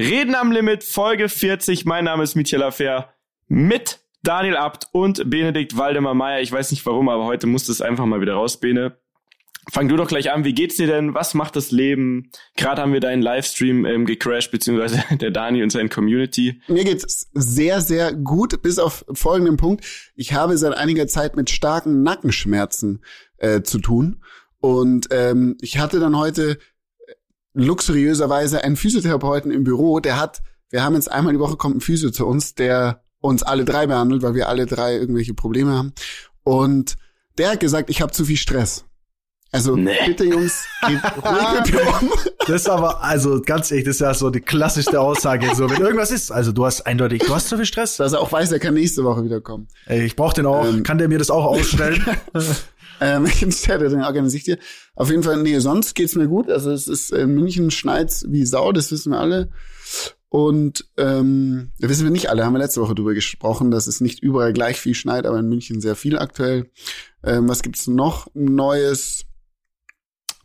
Reden am Limit, Folge 40. Mein Name ist Michael Affair mit Daniel Abt und Benedikt Waldemar Meyer. Ich weiß nicht warum, aber heute musste es einfach mal wieder raus, Bene. Fang du doch gleich an. Wie geht's dir denn? Was macht das Leben? Gerade haben wir deinen Livestream ähm, gecrashed, beziehungsweise der Dani und seine Community. Mir geht's sehr, sehr gut, bis auf folgenden Punkt. Ich habe seit einiger Zeit mit starken Nackenschmerzen äh, zu tun. Und ähm, ich hatte dann heute luxuriöserweise einen Physiotherapeuten im Büro, der hat, wir haben jetzt einmal die Woche kommt ein Physio zu uns, der uns alle drei behandelt, weil wir alle drei irgendwelche Probleme haben. Und der hat gesagt, ich habe zu viel Stress. Also nee. bitte Jungs, geht ruhig mit um. Das ist aber, also ganz ehrlich, das ist ja so die klassischste Aussage. So, wenn irgendwas ist, also du hast eindeutig, du hast zu viel Stress. Dass er auch weiß, er kann nächste Woche wiederkommen. Ey, ich brauch den auch. Ähm, kann der mir das auch ausstellen? ähm, ich hätte den organisiere ich dir. Auf jeden Fall, nee, sonst geht's mir gut. Also es ist in München schneit's wie Sau, das wissen wir alle. Und ähm, das wissen wir nicht alle, haben wir letzte Woche drüber gesprochen, dass es nicht überall gleich viel schneit, aber in München sehr viel aktuell. Ähm, was gibt's noch Neues?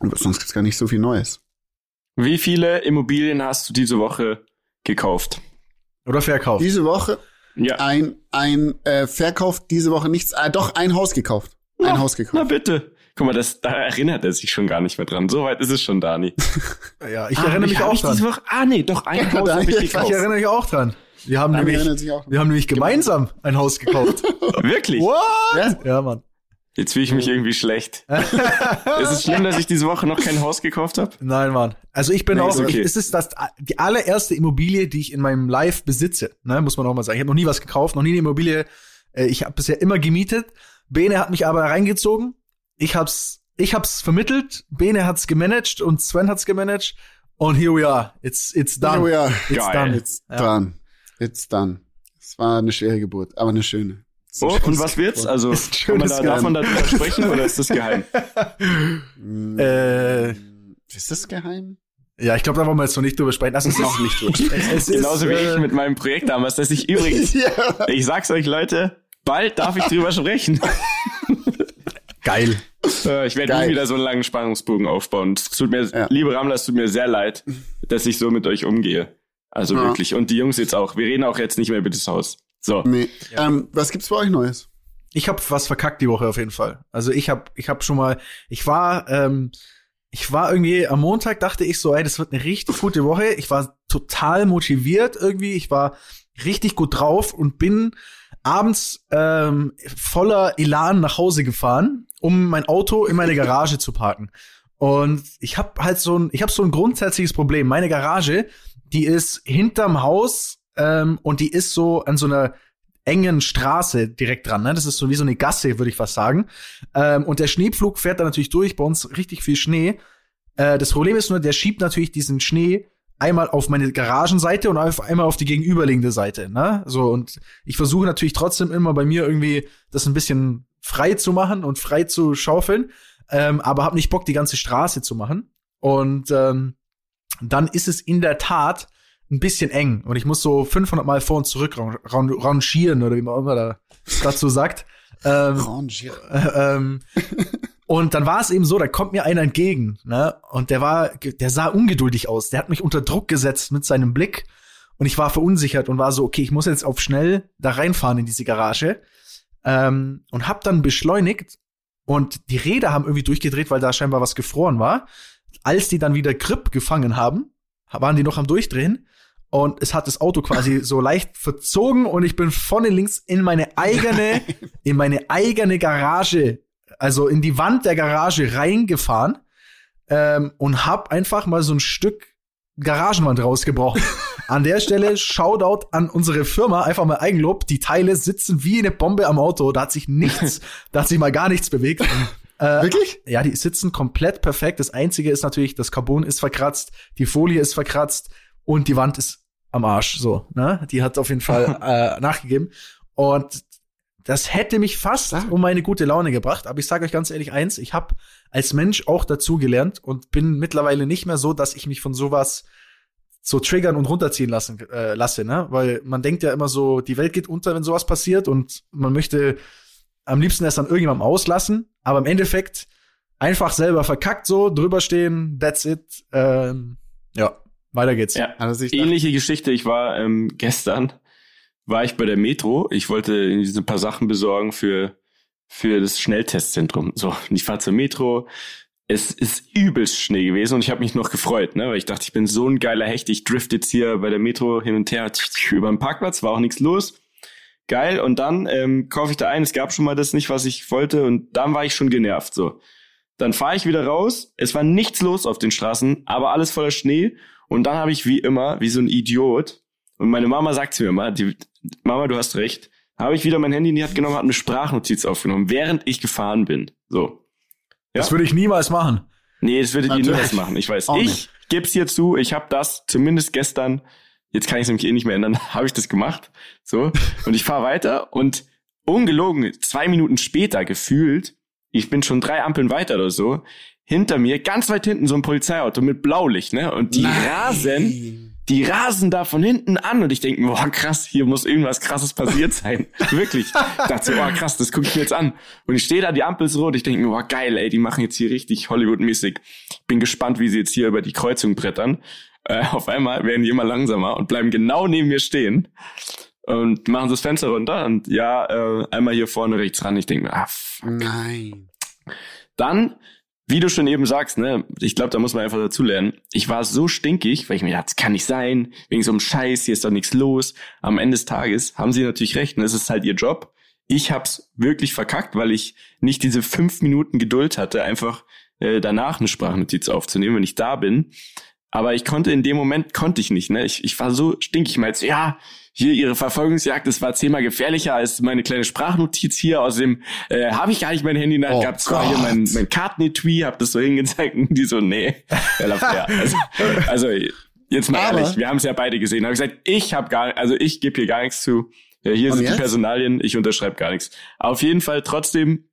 Und sonst gibt's gar nicht so viel Neues. Wie viele Immobilien hast du diese Woche gekauft? Oder verkauft? Diese Woche? Ja. Ein, ein äh, Verkauf diese Woche nichts, äh, doch ein Haus gekauft. Ein na, Haus gekauft. Na bitte. Guck mal, das, da erinnert er sich schon gar nicht mehr dran. So weit ist es schon, Dani. ja, ich ah, erinnere mich auch dran. Woche, ah, nee, doch, ein Haus habe ich gekauft. Ich erinnere mich auch dran. Wir haben, nämlich, wir haben nämlich gemeinsam ein Haus gekauft. Wirklich? What? Ja, ja Mann. Jetzt fühle ich mich irgendwie schlecht. ist es schlimm, dass ich diese Woche noch kein Haus gekauft habe? Nein, Mann. Also ich bin nee, auch, okay. ich, es ist das die allererste Immobilie, die ich in meinem Live besitze. Ne, muss man auch mal sagen. Ich habe noch nie was gekauft, noch nie eine Immobilie. Äh, ich habe bisher immer gemietet. Bene hat mich aber reingezogen. Ich hab's, ich hab's vermittelt. Bene hat's gemanagt und Sven hat's gemanagt. Und here we are. It's it's done. Here we are. It's Geil. done. It's ja. done. It's done. Es war eine schwere Geburt, aber eine schöne. Oh, und was wird's? Also, kann man da, darf man darüber sprechen oder ist das geheim? äh, ist das geheim? Ja, ich glaube, da wollen wir jetzt noch nicht drüber sprechen. Lass uns noch nicht drüber sprechen. Es Genauso ist, wie ich mit meinem Projekt damals, dass ich übrigens, ja. ich sag's euch Leute, bald darf ich drüber sprechen. Geil. Äh, ich werde nie wieder so einen langen Spannungsbogen aufbauen. Es tut mir, ja. liebe Ramler, es tut mir sehr leid, dass ich so mit euch umgehe. Also ja. wirklich. Und die Jungs jetzt auch. Wir reden auch jetzt nicht mehr über das Haus. So. Nee. Ja. Ähm, was gibt's bei euch Neues? Ich habe was verkackt die Woche auf jeden Fall. Also ich habe ich hab schon mal, ich war, ähm, ich war irgendwie am Montag dachte ich so, ey, das wird eine richtig gute Woche. Ich war total motiviert irgendwie. Ich war richtig gut drauf und bin abends ähm, voller Elan nach Hause gefahren, um mein Auto in meine Garage zu parken. Und ich habe halt so ein, ich habe so ein grundsätzliches Problem. Meine Garage, die ist hinterm Haus ähm, und die ist so an so einer engen Straße direkt dran. Ne? Das ist so wie so eine Gasse, würde ich fast sagen. Ähm, und der Schneepflug fährt da natürlich durch, bei uns richtig viel Schnee. Äh, das Problem ist nur, der schiebt natürlich diesen Schnee einmal auf meine Garagenseite und auf einmal auf die gegenüberliegende Seite. Ne? So, und ich versuche natürlich trotzdem immer bei mir irgendwie das ein bisschen frei zu machen und frei zu schaufeln, ähm, aber habe nicht Bock, die ganze Straße zu machen. Und ähm, dann ist es in der Tat ein bisschen eng und ich muss so 500 Mal vor und zurück rangieren oder wie man immer da dazu sagt. Ähm, rangieren. Äh, ähm, und dann war es eben so, da kommt mir einer entgegen, ne? Und der war, der sah ungeduldig aus. Der hat mich unter Druck gesetzt mit seinem Blick. Und ich war verunsichert und war so, okay, ich muss jetzt auf schnell da reinfahren in diese Garage. Ähm, und hab dann beschleunigt und die Räder haben irgendwie durchgedreht, weil da scheinbar was gefroren war. Als die dann wieder Grip gefangen haben, waren die noch am Durchdrehen und es hat das Auto quasi so leicht verzogen und ich bin vorne links in meine eigene, in meine eigene Garage, also in die Wand der Garage reingefahren ähm, und hab einfach mal so ein Stück Garagenwand rausgebrochen. An der Stelle Shoutout an unsere Firma, einfach mal Eigenlob. Die Teile sitzen wie eine Bombe am Auto. Da hat sich nichts, da hat sich mal gar nichts bewegt. Äh, Wirklich? Ja, die sitzen komplett perfekt. Das einzige ist natürlich, das Carbon ist verkratzt, die Folie ist verkratzt und die Wand ist am Arsch, so, ne? Die hat auf jeden Fall äh, nachgegeben. Und das hätte mich fast um meine gute Laune gebracht. Aber ich sage euch ganz ehrlich eins, ich habe als Mensch auch dazugelernt und bin mittlerweile nicht mehr so, dass ich mich von sowas so triggern und runterziehen lassen äh, lasse, ne? Weil man denkt ja immer so, die Welt geht unter, wenn sowas passiert und man möchte am liebsten es dann irgendjemandem auslassen, aber im Endeffekt einfach selber verkackt so, drüber stehen, that's it. Ähm, ja, Weiter geht's. Ja, ich ähnliche Geschichte. Ich war ähm, gestern, war ich bei der Metro. Ich wollte ein paar Sachen besorgen für, für das Schnelltestzentrum. So, und ich fahre zur Metro. Es ist übelst Schnee gewesen und ich habe mich noch gefreut, ne? weil ich dachte, ich bin so ein geiler Hecht. Ich drift jetzt hier bei der Metro hin und her über den Parkplatz, war auch nichts los. Geil. Und dann ähm, kaufe ich da ein. Es gab schon mal das nicht, was ich wollte. Und dann war ich schon genervt. So. Dann fahre ich wieder raus. Es war nichts los auf den Straßen, aber alles voller Schnee. Und dann habe ich wie immer, wie so ein Idiot, und meine Mama sagt mir immer, die, Mama, du hast recht, habe ich wieder mein Handy in die Hand genommen, habe eine Sprachnotiz aufgenommen, während ich gefahren bin. So. Ja? Das würde ich niemals machen. Nee, das ihr Natürlich. niemals machen. Ich weiß. Auch ich nicht. geb's hier zu, ich habe das zumindest gestern, jetzt kann ich es nämlich eh nicht mehr ändern, habe ich das gemacht. So. Und ich fahre weiter und ungelogen, zwei Minuten später gefühlt, ich bin schon drei Ampeln weiter oder so, hinter mir, ganz weit hinten, so ein Polizeiauto mit Blaulicht, ne? Und die rasen, die rasen da von hinten an und ich denke, mir, boah, krass, hier muss irgendwas krasses passiert sein. Wirklich. Ich dachte so, boah, krass, das gucke ich mir jetzt an. Und ich stehe da, die Ampel ist rot, ich denke mir, boah, geil, ey, die machen jetzt hier richtig Hollywood-mäßig. Bin gespannt, wie sie jetzt hier über die Kreuzung brettern. Äh, auf einmal werden die immer langsamer und bleiben genau neben mir stehen und machen das Fenster runter und ja, äh, einmal hier vorne rechts ran. Ich denke mir, ah, fuck. Nein. Dann, wie du schon eben sagst, ne, ich glaube, da muss man einfach dazulernen. Ich war so stinkig, weil ich mir dachte, das kann nicht sein, wegen so einem Scheiß, hier ist doch nichts los. Am Ende des Tages haben sie natürlich recht, und es ist halt ihr Job. Ich hab's wirklich verkackt, weil ich nicht diese fünf Minuten Geduld hatte, einfach äh, danach eine Sprachnotiz aufzunehmen, wenn ich da bin. Aber ich konnte in dem Moment, konnte ich nicht, ne? Ich, ich war so stinkig. Ich meinte, so, ja, hier ihre Verfolgungsjagd, das war zehnmal gefährlicher als meine kleine Sprachnotiz hier. Außerdem äh, habe ich gar nicht mein Handy Hand Oh gehabt. Zwar hier mein, mein Kartenetui, hab das so hingezeigt und die so, nee. Also, also jetzt mal Aber- ehrlich, wir haben es ja beide gesehen. Habe ich gesagt, ich habe gar, also ich gebe hier gar nichts zu. Ja, hier Und sind die jetzt? Personalien, ich unterschreibe gar nichts. Auf jeden Fall trotzdem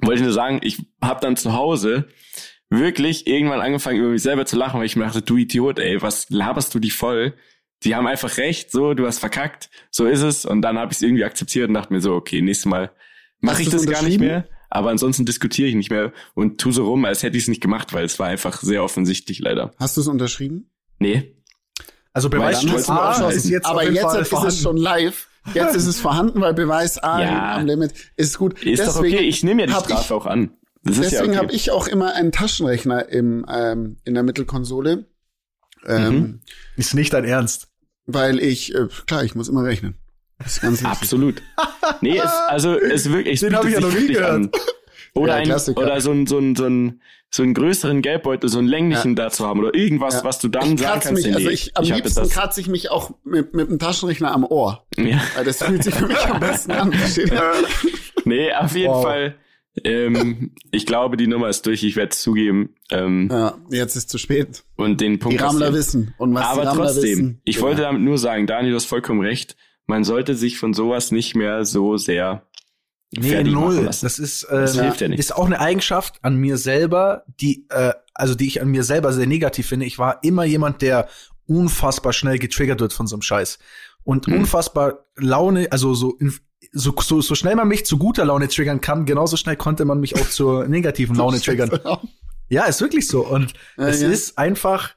wollte ich nur sagen, ich habe dann zu Hause wirklich irgendwann angefangen, über mich selber zu lachen, weil ich mir dachte, du Idiot, ey, was laberst du die voll? Die haben einfach recht, so, du hast verkackt, so ist es. Und dann habe ich es irgendwie akzeptiert und dachte mir so, okay, nächstes Mal mache ich das gar nicht mehr. Aber ansonsten diskutiere ich nicht mehr und tu so rum, als hätte ich es nicht gemacht, weil es war einfach sehr offensichtlich leider. Hast du es unterschrieben? Nee. Also Beweis A ist jetzt Aber jetzt Fall ist es schon live. Jetzt ist es vorhanden, weil Beweis A Ja. am Limit ist gut. Ist doch okay, ich nehme ja die Strafe ich, auch an. Deswegen ja habe okay. ich auch immer einen Taschenrechner im, ähm, in der Mittelkonsole. Ähm, Mhm. Ist nicht dein Ernst. Weil ich, äh, klar, ich muss immer rechnen. Das ist ganz. Absolut. Nee, es, also es wirklich, Den hab bietet ich ja noch nie wirklich gehört. an. Oder, Ja, ein, Klassiker. oder so ein, so ein, so ein, so einen größeren Geldbeutel, so einen länglichen da zu haben oder irgendwas, Ja. was du dann ich sagen kannst. mich, also ich, am hab liebsten kratze ich mich auch mit, mit dem Taschenrechner am Ohr. Ja. Weil das fühlt sich für mich am besten an. Nee, auf jeden Wow. Fall. Ähm, ich glaube, die Nummer ist durch. Ich werde es zugeben. Ähm, Ja, jetzt ist zu spät. und den Die Punkt. Rammler kassieren. wissen. Und was die Aber Rammler trotzdem, wissen. ich ja. wollte damit nur sagen, Daniel, du hast vollkommen recht. Man sollte sich von sowas nicht mehr so sehr Nee, null. Das ist, Das äh, hilft ja nicht. ist auch eine Eigenschaft an mir selber, die, äh, also die ich an mir selber sehr negativ finde. Ich war immer jemand, der unfassbar schnell getriggert wird von so einem Scheiß. Und Hm. unfassbar Laune, also so, so, so, so schnell man mich zu guter Laune triggern kann, genauso schnell konnte man mich auch zur negativen Laune triggern. Ja, ist wirklich so. Und Ja, es ja. ist einfach,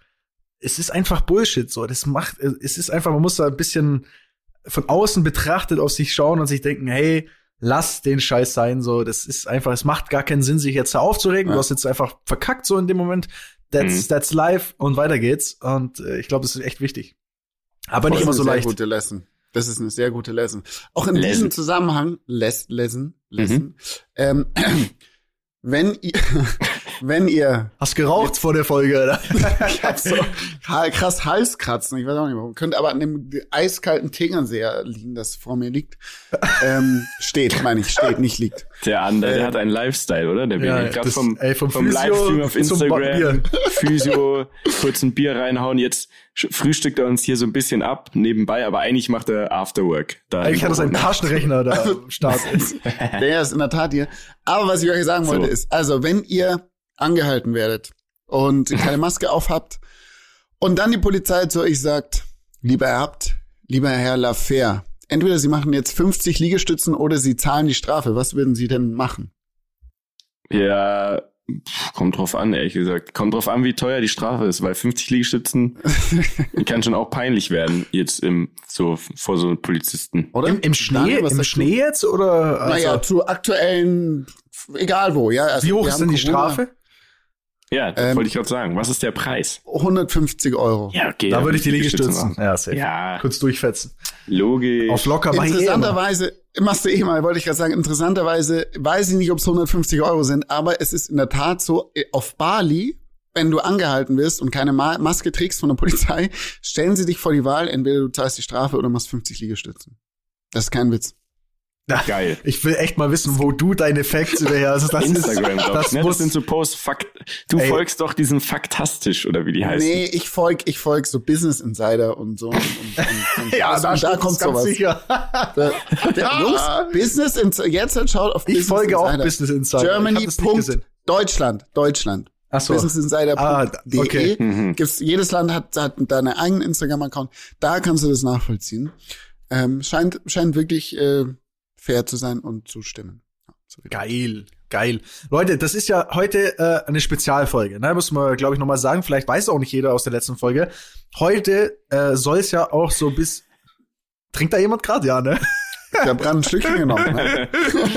es ist einfach Bullshit so. Das macht, es ist einfach, man muss da ein bisschen von außen betrachtet auf sich schauen und sich denken, hey, lass den Scheiß sein, so. Das ist einfach, es macht gar keinen Sinn, sich jetzt da aufzuregen. Ja. Du hast jetzt einfach verkackt so in dem Moment. That's, Mhm. that's life und weiter geht's. Und äh, ich glaube, das ist echt wichtig. Aber nicht Das immer so leicht. Gute Lesson. Das ist eine sehr gute Lesson. Auch in Lesson. diesem Zusammenhang, Les, Lesson, Mhm. Lesson, ähm, wenn ihr, wenn ihr, Hast geraucht vor der Folge, oder? ich hab so krass Halskratzen, ich weiß auch nicht warum, könnte aber an dem eiskalten Tegernseher liegen, das vor mir liegt. ähm, steht, meine ich, steht, nicht liegt. Der andere, der Äh, hat einen Lifestyle, oder? Der ja. Gerade vom, ey, vom vom Livestream auf Instagram, Bier. Physio, kurz ein Bier reinhauen. Jetzt frühstückt er uns hier so ein bisschen ab, nebenbei, aber eigentlich macht er Afterwork. Da Eigentlich hat er seinen Taschenrechner da am Start. Der ist in der Tat hier. Aber was ich euch sagen wollte So. ist, also wenn ihr angehalten werdet und keine Maske aufhabt und dann die Polizei zu euch sagt, lieber Herr Abt, lieber Herr Lafer, entweder Sie machen jetzt 50 Liegestützen oder Sie zahlen die Strafe. Was würden Sie denn machen? Ja, kommt drauf an, ehrlich gesagt. Kommt drauf an, wie teuer die Strafe ist, weil 50 Liegestützen kann schon auch peinlich werden, jetzt im, so, vor so einem Polizisten. Oder? Im, im Schnee, Daniel, im Schnee jetzt, oder? Also, naja, zu aktuellen, egal wo, ja. Also, wie hoch ist denn die Strafe? Ja, das ähm, wollte ich gerade sagen. Was ist der Preis? 150 Euro. Ja, okay. Da würde ich die Liegestützen. Ja, safe. Ja. Kurz durchfetzen. Logisch. Auf locker mach Interessanterweise, machst du eh mal, wollte ich gerade sagen, interessanterweise weiß ich nicht, ob es 150 Euro sind, aber es ist in der Tat so, äh, auf Bali, wenn du angehalten wirst und keine Ma Maske trägst von der Polizei, stellen sie dich vor die Wahl, entweder du zahlst die Strafe oder machst 50 Liegestützen. Das ist kein Witz. Geil. Ich will echt mal wissen, wo du deine Facts überher also das Instagram, ist, das, ne, das sind so Posts, Fakt, du Ey. folgst doch diesem Faktastisch oder wie die heißen. Nee, ich folg, ich folg so Business Insider und so. Und, und, und, ja, da, da kommt sowas. Sicher. Der, der, Jungs, Business Insider, jetzt halt schaut auf Business Ich folge Insider. auch Business Insider. Germany. Deutschland, Deutschland. Ach so. Businessinsider.de ah, okay. mhm. gibt's, jedes Land hat, hat da einen eigenen Instagram-Account. Da kannst du das nachvollziehen. Ähm, scheint, scheint wirklich, äh, fair zu sein und zu stimmen. Ja, so geil, geil. Leute, das ist ja heute äh, eine Spezialfolge, ne? Muss man, glaube ich, nochmal sagen. Vielleicht weiß auch nicht jeder aus der letzten Folge. Heute äh, soll es ja auch so bis. Trinkt da jemand gerade? Ja, ne? Ich habe gerade ein Stückchen genommen. Ne?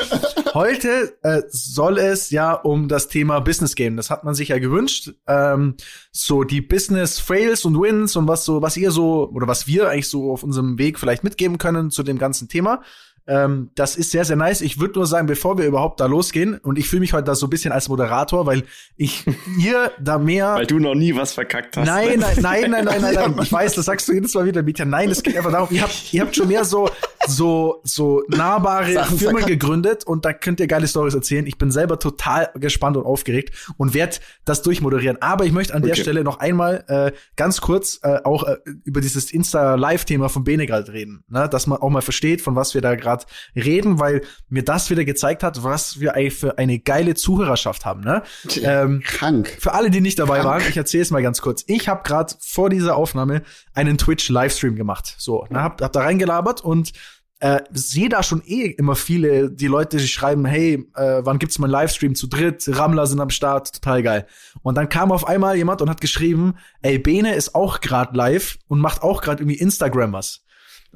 Heute äh, soll es ja um das Thema Business gehen. Das hat man sich ja gewünscht. Ähm, so die Business Fails und Wins und was so, was ihr so oder was wir eigentlich so auf unserem Weg vielleicht mitgeben können zu dem ganzen Thema. Ähm, das ist sehr, sehr nice. Ich würde nur sagen, bevor wir überhaupt da losgehen, und ich fühle mich heute da so ein bisschen als Moderator, weil ich hier da mehr. Weil du noch nie was verkackt hast. Nein, nein, nein, nein, nein, nein, nein. Ich weiß, das sagst du jedes Mal wieder, Mietja. Nein, es geht einfach darum, ihr habt, ihr habt schon mehr so, so, so nahbare Sachen Firmen verkackt. gegründet und da könnt ihr geile Stories erzählen. Ich bin selber total gespannt und aufgeregt und werde das durchmoderieren. Aber ich möchte an okay. der Stelle noch einmal äh, ganz kurz äh, auch äh, über dieses Insta-Live-Thema von Benegald reden, ne? dass man auch mal versteht, von was wir da gerade reden, weil mir das wieder gezeigt hat, was wir eigentlich für eine geile Zuhörerschaft haben. Ne? Ähm, Krank. Für alle, die nicht dabei Krank. waren, ich erzähle es mal ganz kurz. Ich habe gerade vor dieser Aufnahme einen Twitch-Livestream gemacht. So, ne? hab, hab da reingelabert und äh, sehe da schon eh immer viele, die Leute, die schreiben, hey, äh, wann gibt's mal einen Livestream zu dritt? Rammler sind am Start, total geil. Und dann kam auf einmal jemand und hat geschrieben, ey, Bene ist auch gerade live und macht auch gerade irgendwie Instagram was.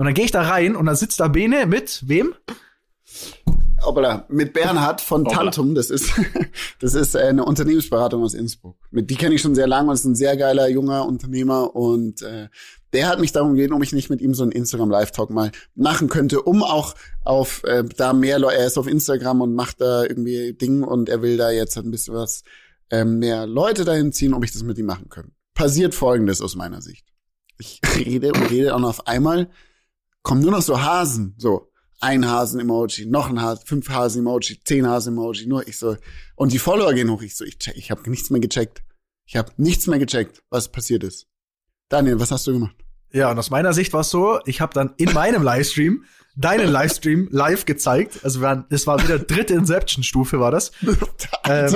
Und dann gehe ich da rein und dann sitzt da Bene mit wem? Hoppala, mit Bernhard von Hoppala. Tantum. Das ist, das ist eine Unternehmensberatung aus Innsbruck. Mit die kenne ich schon sehr lange und ist ein sehr geiler junger Unternehmer und äh, der hat mich darum gebeten, ob ich nicht mit ihm so einen Instagram Live Talk mal machen könnte, um auch auf äh, da mehr Leute, er ist auf Instagram und macht da irgendwie Dinge und er will da jetzt ein bisschen was äh, mehr Leute dahin ziehen, ob ich das mit ihm machen könnte. Passiert Folgendes aus meiner Sicht. Ich rede und rede und auf einmal kommen nur noch so Hasen, so ein Hasen-Emoji, noch ein Hasen, fünf Hasen-Emoji, zehn Hasen-Emoji, nur ich so. Und die Follower gehen hoch, ich so, ich, check, ich habe nichts mehr gecheckt. Ich habe nichts mehr gecheckt, was passiert ist. Daniel, was hast du gemacht? Ja, und aus meiner Sicht war es so, ich habe dann in meinem Livestream deinen Livestream live gezeigt. Also wir waren, das war wieder dritte Inception-Stufe war das. ähm,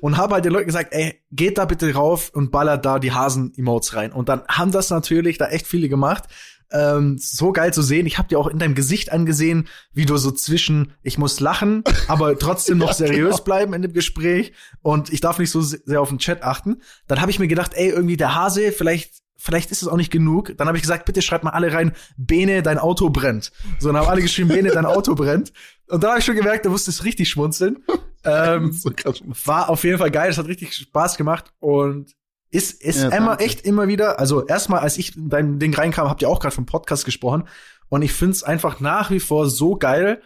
und habe halt den Leuten gesagt, ey, geht da bitte rauf und ballert da die Hasen-Emotes rein. Und dann haben das natürlich da echt viele gemacht ähm, so geil zu sehen. Ich habe dir auch in deinem Gesicht angesehen, wie du so zwischen, ich muss lachen, aber trotzdem noch ja, seriös genau. bleiben in dem Gespräch und ich darf nicht so sehr auf den Chat achten. Dann habe ich mir gedacht, ey, irgendwie der Hase, vielleicht vielleicht ist es auch nicht genug. Dann habe ich gesagt, bitte schreibt mal alle rein, Bene, dein Auto brennt. So, dann haben alle geschrieben, Bene, dein Auto brennt. Und dann habe ich schon gemerkt, da musste es richtig schmunzeln. Ähm, so war auf jeden Fall geil, es hat richtig Spaß gemacht und ist, ist ja, Emma echt immer wieder, also erstmal, als ich in dein Ding reinkam, habt ihr auch gerade vom Podcast gesprochen. Und ich find's einfach nach wie vor so geil,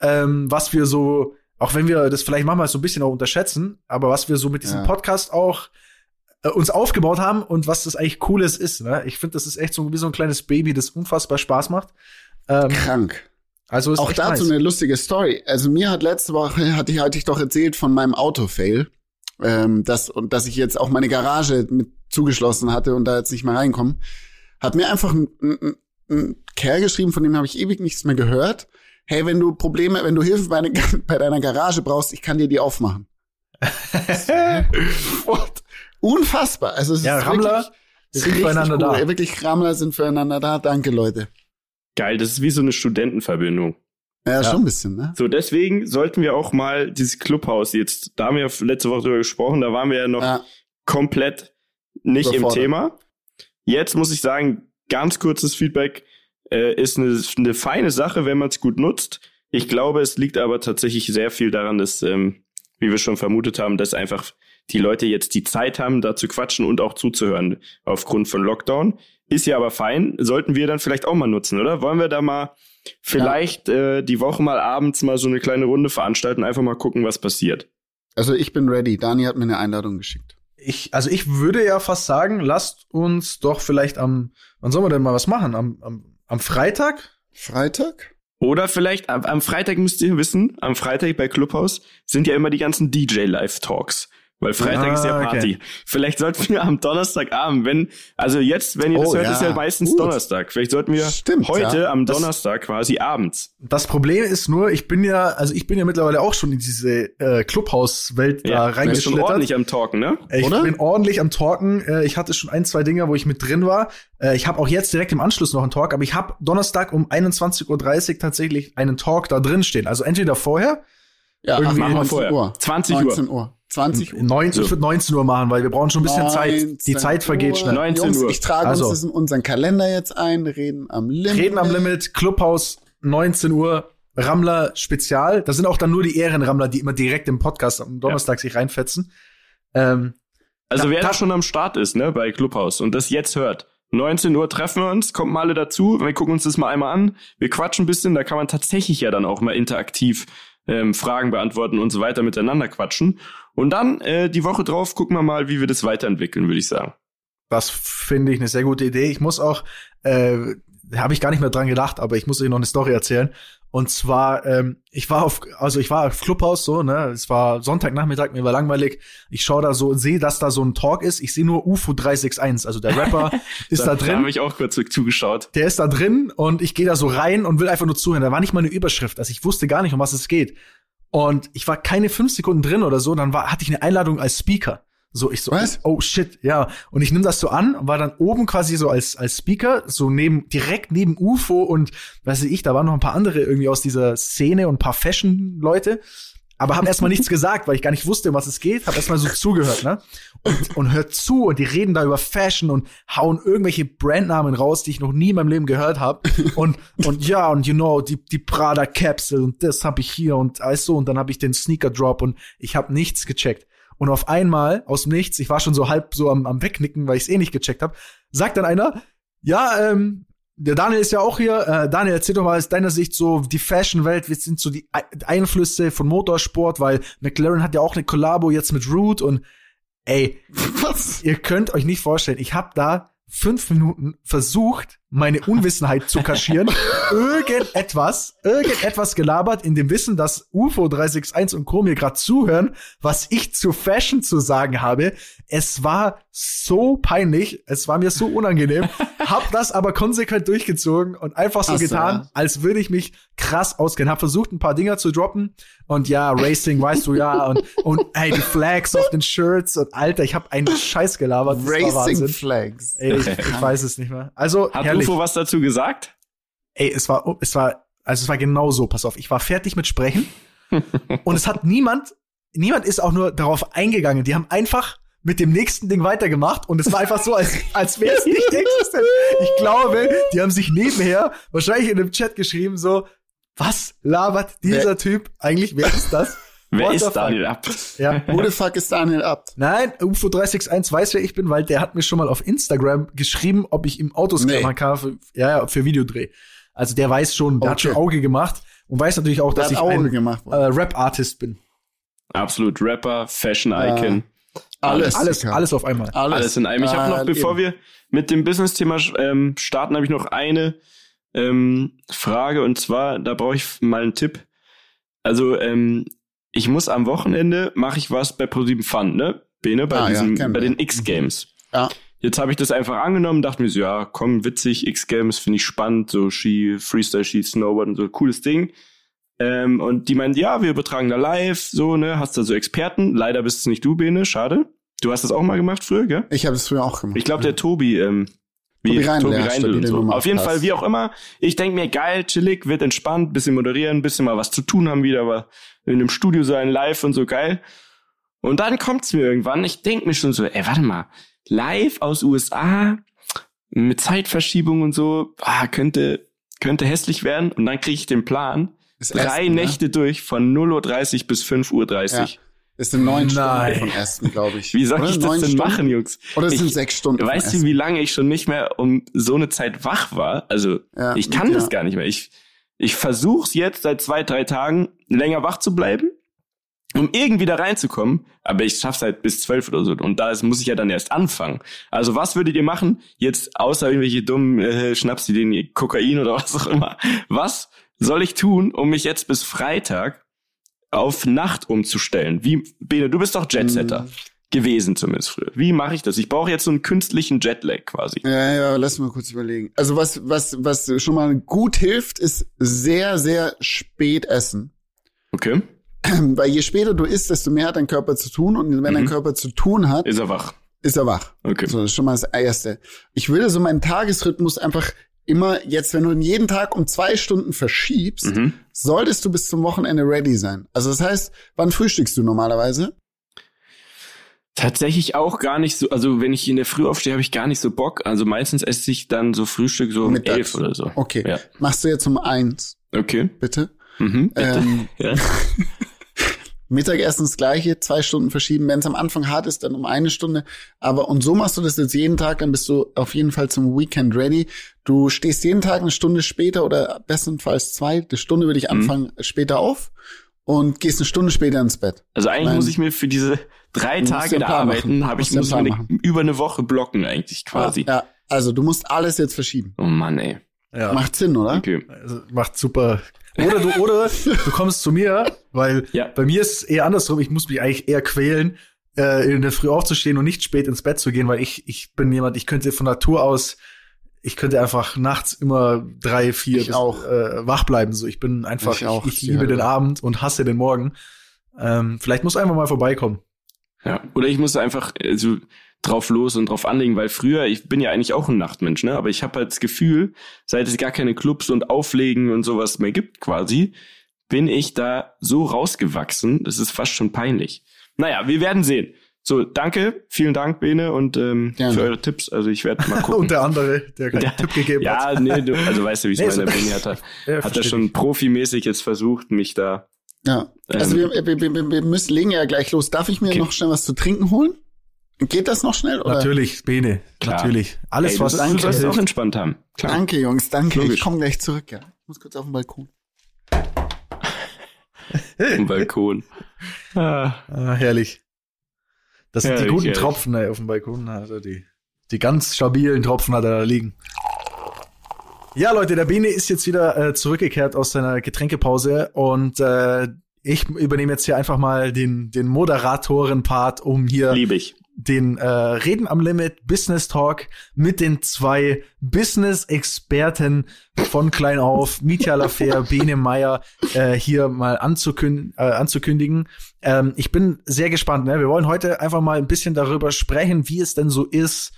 ähm, was wir so, auch wenn wir das vielleicht manchmal so ein bisschen auch unterschätzen, aber was wir so mit diesem ja. Podcast auch äh, uns aufgebaut haben und was das eigentlich Cooles ist. Ne? Ich finde, das ist echt so wie so ein kleines Baby, das unfassbar Spaß macht. Ähm, Krank. Also ist auch dazu nice. eine lustige Story. Also mir hat letzte Woche hatte ich, hatte ich doch erzählt von meinem Autofail ähm, das, und dass ich jetzt auch meine Garage mit zugeschlossen hatte und da jetzt nicht mehr reinkomme, hat mir einfach ein, ein, ein Kerl geschrieben, von dem habe ich ewig nichts mehr gehört. Hey, wenn du Probleme, wenn du Hilfe bei, bei deiner Garage brauchst, ich kann dir die aufmachen. Unfassbar. Also es ja, ist Rammler sind füreinander cool. da. Wirklich Rammler sind füreinander da. Danke, Leute. Geil, das ist wie so eine Studentenverbindung. Ja, schon ein bisschen, ne? So, deswegen sollten wir auch mal dieses Clubhaus jetzt, da haben wir letzte Woche drüber gesprochen, da waren wir ja noch Ja. komplett nicht im. Thema. Jetzt muss ich sagen, ganz kurzes Feedback äh, ist eine, eine feine Sache, wenn man es gut nutzt. Ich glaube, es liegt aber tatsächlich sehr viel daran, dass, ähm, wie wir schon vermutet haben, dass einfach die Leute jetzt die Zeit haben, da zu quatschen und auch zuzuhören aufgrund von Lockdown. Ist ja aber fein, sollten wir dann vielleicht auch mal nutzen, oder? Wollen wir da mal vielleicht äh, die Woche mal abends mal so eine kleine Runde veranstalten, einfach mal gucken, was passiert. Also ich bin ready. Dani hat mir eine Einladung geschickt. Ich, also ich würde ja fast sagen, lasst uns doch vielleicht am, wann sollen wir denn mal was machen? Am, am, am Freitag? Freitag? Oder vielleicht am, am Freitag müsst ihr wissen, am Freitag bei Clubhouse sind ja immer die ganzen DJ-Live-Talks. Weil Freitag Ah, ist ja okay. Party. Vielleicht sollten wir am Donnerstagabend, wenn, also jetzt, wenn ihr das Oh, hört, ja. ist ja meistens Gut. Donnerstag. Vielleicht sollten wir Stimmt, heute ja. am Das- Donnerstag quasi abends. Das Problem ist nur, ich bin ja, also ich bin ja mittlerweile auch schon in diese äh, Clubhouse-Welt da du bist schon reingeschlittert. ordentlich am Talken, ne? Äh, Ich Oder? bin ordentlich am Talken. Äh, Ich hatte schon ein, zwei Dinger, wo ich mit drin war. Äh, Ich habe auch jetzt direkt im Anschluss noch einen Talk, aber ich habe Donnerstag um 21.30 Uhr tatsächlich einen Talk da drin stehen. Also entweder vorher, Ja, Irgendwie machen wir 19 vorher. Uhr. 20 Uhr. 19 Uhr. 20 Uhr. 19, ich So. würd 19 Uhr machen, weil wir brauchen schon ein bisschen Zeit. Die 19 Zeit vergeht Uhr. schnell. 19 Jungs, Uhr. ich trage Also. uns das in unseren Kalender jetzt ein, reden am Limit. Reden am Limit, Clubhaus, 19 Uhr, Rammler Spezial. Das sind auch dann nur die Ehrenrammler, die immer direkt im Podcast am Donnerstag sich reinfetzen. Ähm, Also Da- wer da schon am Start ist, ne, bei Clubhouse und das jetzt hört. 19 Uhr treffen wir uns, kommt mal alle dazu, wir gucken uns das mal einmal an, wir quatschen ein bisschen, da kann man tatsächlich ja dann auch mal interaktiv ähm, Fragen beantworten und so weiter miteinander quatschen. Und dann äh, die Woche drauf gucken wir mal, wie wir das weiterentwickeln, würde ich sagen. Das finde ich eine sehr gute Idee. Ich muss auch, äh, habe ich gar nicht mehr dran gedacht, aber ich muss euch noch eine Story erzählen. Und zwar, ähm, ich war auf, also ich war auf Clubhaus so, ne, es war Sonntagnachmittag, mir war langweilig. Ich schaue da so, sehe, dass da so ein Talk ist. Ich sehe nur UFO 361, also der Rapper ist da, Da drin. habe ich auch kurz zugeschaut. Der ist da drin und ich gehe da so rein und will einfach nur zuhören. Da war nicht mal eine Überschrift, also ich wusste gar nicht, um was es geht. Und ich war keine fünf Sekunden drin oder so, dann war, hatte ich eine Einladung als Speaker. So, ich so, Was? oh shit, ja. Und ich nehme das so an und war dann oben quasi so als, als Speaker, so neben, direkt neben UFO und weiß ich, da waren noch ein paar andere irgendwie aus dieser Szene und ein paar Fashion-Leute. Aber habe erstmal nichts gesagt, weil ich gar nicht wusste, um was es geht. Habe erstmal so zugehört, ne? Und, und hört zu und die reden da über Fashion und hauen irgendwelche Brandnamen raus, die ich noch nie in meinem Leben gehört habe. Und und ja und you know die die Prada Capsule und das habe ich hier und alles so und dann habe ich den Sneaker Drop und ich habe nichts gecheckt. Und auf einmal aus dem Nichts, ich war schon so halb so am, am wegnicken, weil ich es eh nicht gecheckt habe, sagt dann einer, ja, ähm, der Daniel ist ja auch hier. Äh, Daniel, erzähl doch mal aus deiner Sicht so die Fashion-Welt. Was sind so die Ei- Einflüsse von Motorsport? Weil McLaren hat ja auch eine Kollabo jetzt mit Root und ey, Was? ihr könnt euch nicht vorstellen, ich habe da fünf Minuten versucht, meine Unwissenheit zu kaschieren, irgendetwas, irgendetwas gelabert in dem Wissen, dass UFO 361 und Co. mir gerade zuhören, was ich zu Fashion zu sagen habe. Es war so peinlich, es war mir so unangenehm, hab das aber konsequent durchgezogen und einfach so Hast du, getan, ja. als würde ich mich krass auskennen. Hab versucht, ein paar Dinger zu droppen und ja, Racing, weißt du ja, und, und ey, die Flags auf den Shirts und Alter, ich habe einen Scheiß gelabert. Racing. Flags. Ey, ich, ich weiß es nicht mehr. Also, Hat herrlich. UFO was dazu gesagt? Ey, es war, es war, also es war genau so, pass auf, ich war fertig mit Sprechen und es hat niemand, niemand ist auch nur darauf eingegangen. Die haben einfach mit dem nächsten Ding weitergemacht und es war einfach so, als, als wäre es nicht existent. Ich glaube, die haben sich nebenher wahrscheinlich in dem Chat geschrieben, so, was labert dieser Typ eigentlich? Wer ist das? Wer ist? Daniel ab? Ja. Who the fuck ist Daniel ab? Nein, UFO 361 weiß, wer ich bin, weil der hat mir schon mal auf Instagram geschrieben, ob ich ihm Autos Nee. klammern kann für, ja, ja, für Videodreh. Also der weiß schon, der hat Okay. schon Auge gemacht und weiß natürlich auch, Der dass hat ich Auge ein gemacht. äh, Rap-Artist bin. Absolut Rapper, Fashion Ja. Icon. alles, Alles, alles auf einmal. Alles in einem. Ich habe noch, Äh, bevor eben. wir mit dem Business-Thema ähm, starten, habe ich noch eine ähm, Frage und zwar, da brauche ich mal einen Tipp. Also, ähm, ich muss am Wochenende, mache ich was bei ProSieben Fun, ne? Bene, bei, Ah, ja, diesem, kennen bei den X-Games. Ja. Jetzt habe ich das einfach angenommen, dachte mir so, ja, komm, witzig, X-Games, finde ich spannend, so Ski, Freestyle-Ski, Snowboard und so, cooles Ding. Ähm, und die meinen, ja, wir übertragen da live, so, ne, hast da so Experten. Leider bist es nicht du, Bene, schade. Du hast das auch mal gemacht früher, gell? Ich habe das früher auch gemacht. Ich glaube, der Tobi ähm, Wie Tobi Reindl, Tobi ja, Reindl und so. Auf jeden. Fall, wie auch immer. Ich denk mir, geil, chillig, wird entspannt, bisschen moderieren, bisschen mal was zu tun haben wieder, aber in einem Studio sein, live und so geil. Und dann kommt's mir irgendwann, ich denk mir schon so, ey, warte mal, live aus USA, mit Zeitverschiebung und so, ah, könnte, könnte hässlich werden. Und dann kriege ich den Plan, Ist drei Aston, ne? Nächte durch von 0.30 Uhr bis 5.30 Uhr. Ja. Ist in neun Nein. Stunden von Aston, glaube ich. Wie soll Oder? ich das Neun denn Stunden? machen, Jungs? Oder es sind sechs Stunden. Weißt du, wie lange ich schon nicht mehr um so eine Zeit wach war? Also Ja, ich kann ja. das gar nicht mehr. Ich, ich versuche jetzt seit zwei, drei Tagen länger wach zu bleiben, um irgendwie da reinzukommen. Aber ich schaff's halt bis zwölf oder so. Und da muss ich ja dann erst anfangen. Also was würdet ihr machen? Jetzt außer irgendwelche dummen äh, Schnapsideen, Kokain oder was auch immer. Was soll ich tun, um mich jetzt bis Freitag auf Nacht umzustellen? Wie, Bene, du bist doch Jetsetter. Mhm. Gewesen zumindest früher. Wie mache ich das? Ich brauche jetzt so einen künstlichen Jetlag quasi. Ja, ja, lass mal kurz überlegen. Also was, was, was schon mal gut hilft, ist sehr, sehr spät essen. Okay. Weil je später du isst, desto mehr hat dein Körper zu tun. Und wenn dein Mhm. Körper zu tun hat, Ist er wach. ist er wach. Okay. So, das ist schon mal das Erste. Ich würde so meinen Tagesrhythmus einfach immer jetzt, wenn du ihn jeden Tag um zwei Stunden verschiebst, Mhm. solltest du bis zum Wochenende ready sein. Also das heißt, wann frühstückst du normalerweise? Tatsächlich auch gar nicht so, also wenn ich in der Früh aufstehe, habe ich gar nicht so Bock. Also meistens esse ich dann so Frühstück so um Mittags. elf oder so. Okay. Ja. Machst du jetzt um eins, Okay. bitte? Mhm. bitte. Ähm, ja. Mittagessen das gleiche, zwei Stunden verschieben. Wenn es am Anfang hart ist, dann um eine Stunde. Aber und so machst du das jetzt jeden Tag, dann bist du auf jeden Fall zum Weekend ready. Du stehst jeden Tag eine Stunde später oder bestenfalls zwei, eine Stunde würde ich Mhm. anfangen, später auf und gehst eine Stunde später ins Bett. Also eigentlich Nein. muss ich mir für diese drei Du Tage da arbeiten, habe ich, muss mir eine, über eine Woche blocken eigentlich quasi. Ja, also du musst alles jetzt verschieben. Oh Mann, ey. Ja. Macht Sinn, oder? Okay. Also, macht super. Oder du, oder du kommst zu mir, weil Ja. bei mir ist es eher andersrum. Ich muss mich eigentlich eher quälen, äh, in der Früh aufzustehen und nicht spät ins Bett zu gehen, weil ich, ich bin jemand, ich könnte von Natur aus, ich könnte einfach nachts immer drei, vier Ich auch. Äh, wach bleiben. So, ich bin einfach, Ich ich, auch. ich, liebe Hölle. den Abend und hasse den Morgen. Ähm, vielleicht muss einfach mal vorbeikommen. Ja. Oder ich muss einfach äh, so drauf los und drauf anlegen, weil früher, ich bin ja eigentlich auch ein Nachtmensch, ne? Aber ich habe halt das Gefühl, seit es gar keine Clubs und Auflegen und sowas mehr gibt quasi, bin ich da so rausgewachsen, das ist fast schon peinlich. Naja, wir werden sehen. So, danke, vielen Dank, Bene, und ähm, Gerne. für eure Tipps. Also ich werde mal gucken. Und der andere, der keinen Ja. Tipp gegeben hat. ja, nee, du, also weißt du, wie ich Nee, es meine, so- Bene hat, Ja, hat er schon profimäßig jetzt versucht, mich da. Ja. Also Ähm. wir, wir, wir, wir müssen legen ja gleich los. Darf ich mir Okay. noch schnell was zu trinken holen? Geht das noch schnell? Oder? Natürlich, Bene, Klar. natürlich. Alles, Ey, was du, du sollst auch entspannt haben. Klar. Danke, Jungs, danke. Logisch. Ich komme gleich zurück, ja. Ich muss kurz auf den Balkon. Im Balkon. Ah. Ah, herrlich. Das sind die Herrlich, guten. Tropfen ey, auf dem Balkon. Also die, die ganz stabilen Tropfen hat er da liegen. Ja, Leute, der Bene ist jetzt wieder äh, zurückgekehrt aus seiner Getränkepause und äh, ich übernehme jetzt hier einfach mal den, den Moderatoren-Part, um hier. Den äh, Reden am Limit Business Talk mit den zwei Business-Experten von klein auf, Mitya Lafer, Bene Meyer, äh, hier mal anzukün äh, anzukündigen. Ähm, ich bin sehr gespannt. Ne? Wir wollen heute einfach mal ein bisschen darüber sprechen, wie es denn so ist,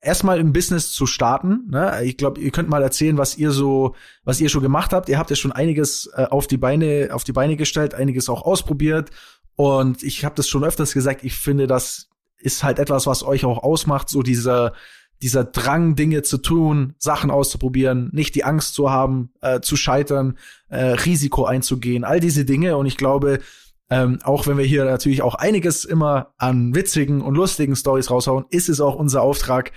erstmal im Business zu starten. Ne? Ich glaube, ihr könnt mal erzählen, was ihr so, was ihr schon gemacht habt. Ihr habt ja schon einiges äh, auf die Beine, auf die Beine gestellt, einiges auch ausprobiert. Und ich habe das schon öfters gesagt. Ich finde, das ist halt etwas, was euch auch ausmacht, so dieser dieser Drang, Dinge zu tun, Sachen auszuprobieren, nicht die Angst zu haben, äh, zu scheitern, äh, Risiko einzugehen, all diese Dinge. Und ich glaube, ähm, auch wenn wir hier natürlich auch einiges immer an witzigen und lustigen Stories raushauen, ist es auch unser Auftrag,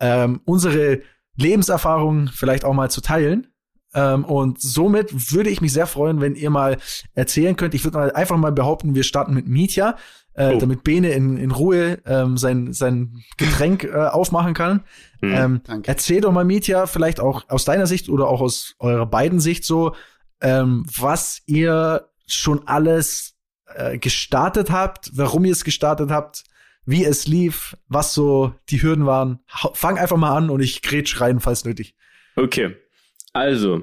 ähm, unsere Lebenserfahrungen vielleicht auch mal zu teilen. Ähm, und somit würde ich mich sehr freuen, wenn ihr mal erzählen könnt. Ich würde mal einfach mal behaupten, wir starten mit Mietja, äh, Oh. damit Bene in, in Ruhe ähm, sein, sein Getränk äh, aufmachen kann. Mhm. Ähm, Danke. erzähl doch mal, Mietja, vielleicht auch aus deiner Sicht oder auch aus eurer beiden Sicht so, ähm, was ihr schon alles äh, gestartet habt, warum ihr es gestartet habt, wie es lief, was so die Hürden waren. Fang einfach mal an und ich grätsch rein, falls nötig. Okay. Also,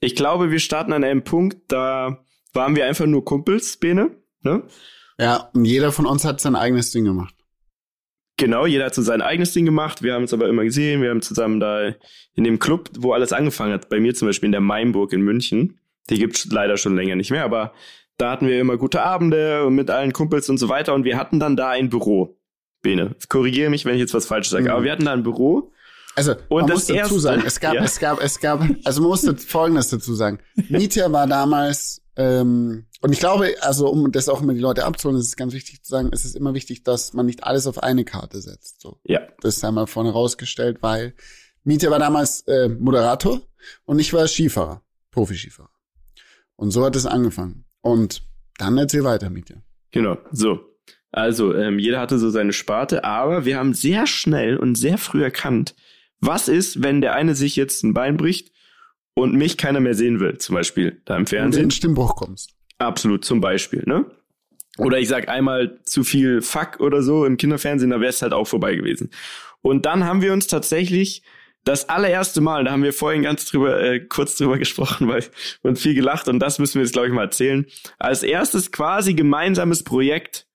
ich glaube, wir starten an einem Punkt, da waren wir einfach nur Kumpels, Bene. Ne? Ja, und jeder von uns hat sein eigenes Ding gemacht. Genau, jeder hat so sein eigenes Ding gemacht. Wir haben uns aber immer gesehen. Wir haben zusammen da in dem Club, wo alles angefangen hat, bei mir zum Beispiel in der Mainburg in München. Die gibt's leider schon länger nicht mehr, aber da hatten wir immer gute Abende mit allen Kumpels und so weiter. Und wir hatten dann da ein Büro. Bene, korrigiere mich, wenn ich jetzt was falsch sage. Mhm. Aber wir hatten da ein Büro. Also, Und man muss dazu erste- sagen, es gab, Ja. es gab, es gab, also man musste Folgendes dazu sagen. Mietja war damals, ähm, und ich glaube, also um das auch immer die Leute abzuholen, ist es ganz wichtig zu sagen, es ist immer wichtig, dass man nicht alles auf eine Karte setzt. So, Ja, das ist einmal vorne rausgestellt, weil Mietja war damals äh, Moderator und ich war Skifahrer, Profiskifahrer. Und so hat es angefangen. Und dann erzähl weiter, Mietja. genau. So. Also, ähm, jeder hatte so seine Sparte, aber wir haben sehr schnell und sehr früh erkannt, was ist, wenn der eine sich jetzt ein Bein bricht und mich keiner mehr sehen will, zum Beispiel da im Wenn du in Fernsehen. den Stimmbruch kommst. Absolut, zum Beispiel, ne? Oder ich sag einmal zu viel Fuck oder so im Kinderfernsehen, da wäre es halt auch vorbei gewesen. Und dann haben wir uns tatsächlich das allererste Mal, da haben wir vorhin ganz drüber, äh, kurz drüber gesprochen, weil und viel gelacht und das müssen wir jetzt, glaube ich, mal erzählen. Als erstes quasi gemeinsames Projekt,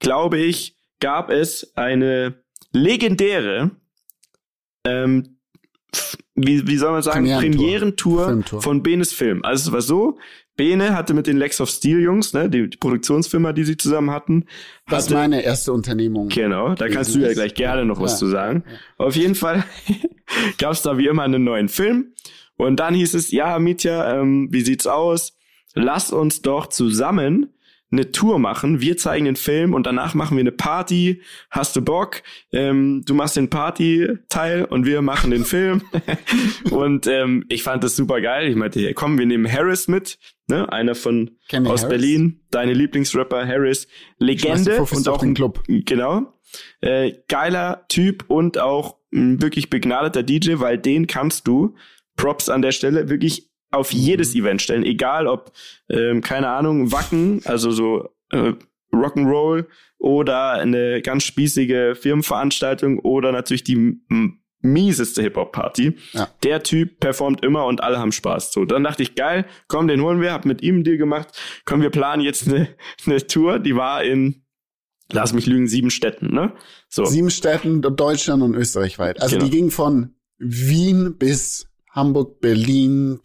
glaube ich, gab es eine legendäre, ähm, wie, wie soll man sagen, Premierentour. Premierentour von Benes Film. Also es war so, Bene hatte mit den Lex of Steel Jungs, ne, die, die Produktionsfirma, die sie zusammen hatten, Das ist meine erste Unternehmung. Genau, da kannst du ja gleich gerne noch was Ja. zu sagen. Auf jeden Fall gab es da wie immer einen neuen Film. Und dann hieß es, ja, Mitya, ähm, wie sieht's aus? Lass uns doch zusammen eine Tour machen. Wir zeigen den Film und danach machen wir eine Party. Hast du Bock? Ähm, du machst den Party-Teil und wir machen den Film. und ähm, ich fand das super geil. Ich meinte, hey, komm, wir nehmen Harris mit, ne? Einer von Kenn ich aus Harris? Berlin, deine Lieblingsrapper Harris, Legende und auch ein Club. Genau. Äh, geiler Typ und auch ein wirklich begnadeter DJ, weil den kannst du, Props an der Stelle, wirklich auf jedes Event stellen. Egal ob, ähm, keine Ahnung, Wacken, also so äh, Rock'n'Roll oder eine ganz spießige Firmenveranstaltung oder natürlich die mieseste Hip-Hop-Party. Ja. Der Typ performt immer und alle haben Spaß. So, dann dachte ich, geil, komm, den holen wir, hab mit ihm einen Deal gemacht. Komm, wir planen jetzt eine, eine Tour, die war in lass mich lügen, sieben Städten, ne? So. Sieben Städten, Deutschland und Österreich weit. Also Genau. die ging von Wien bis Hamburg, Berlin,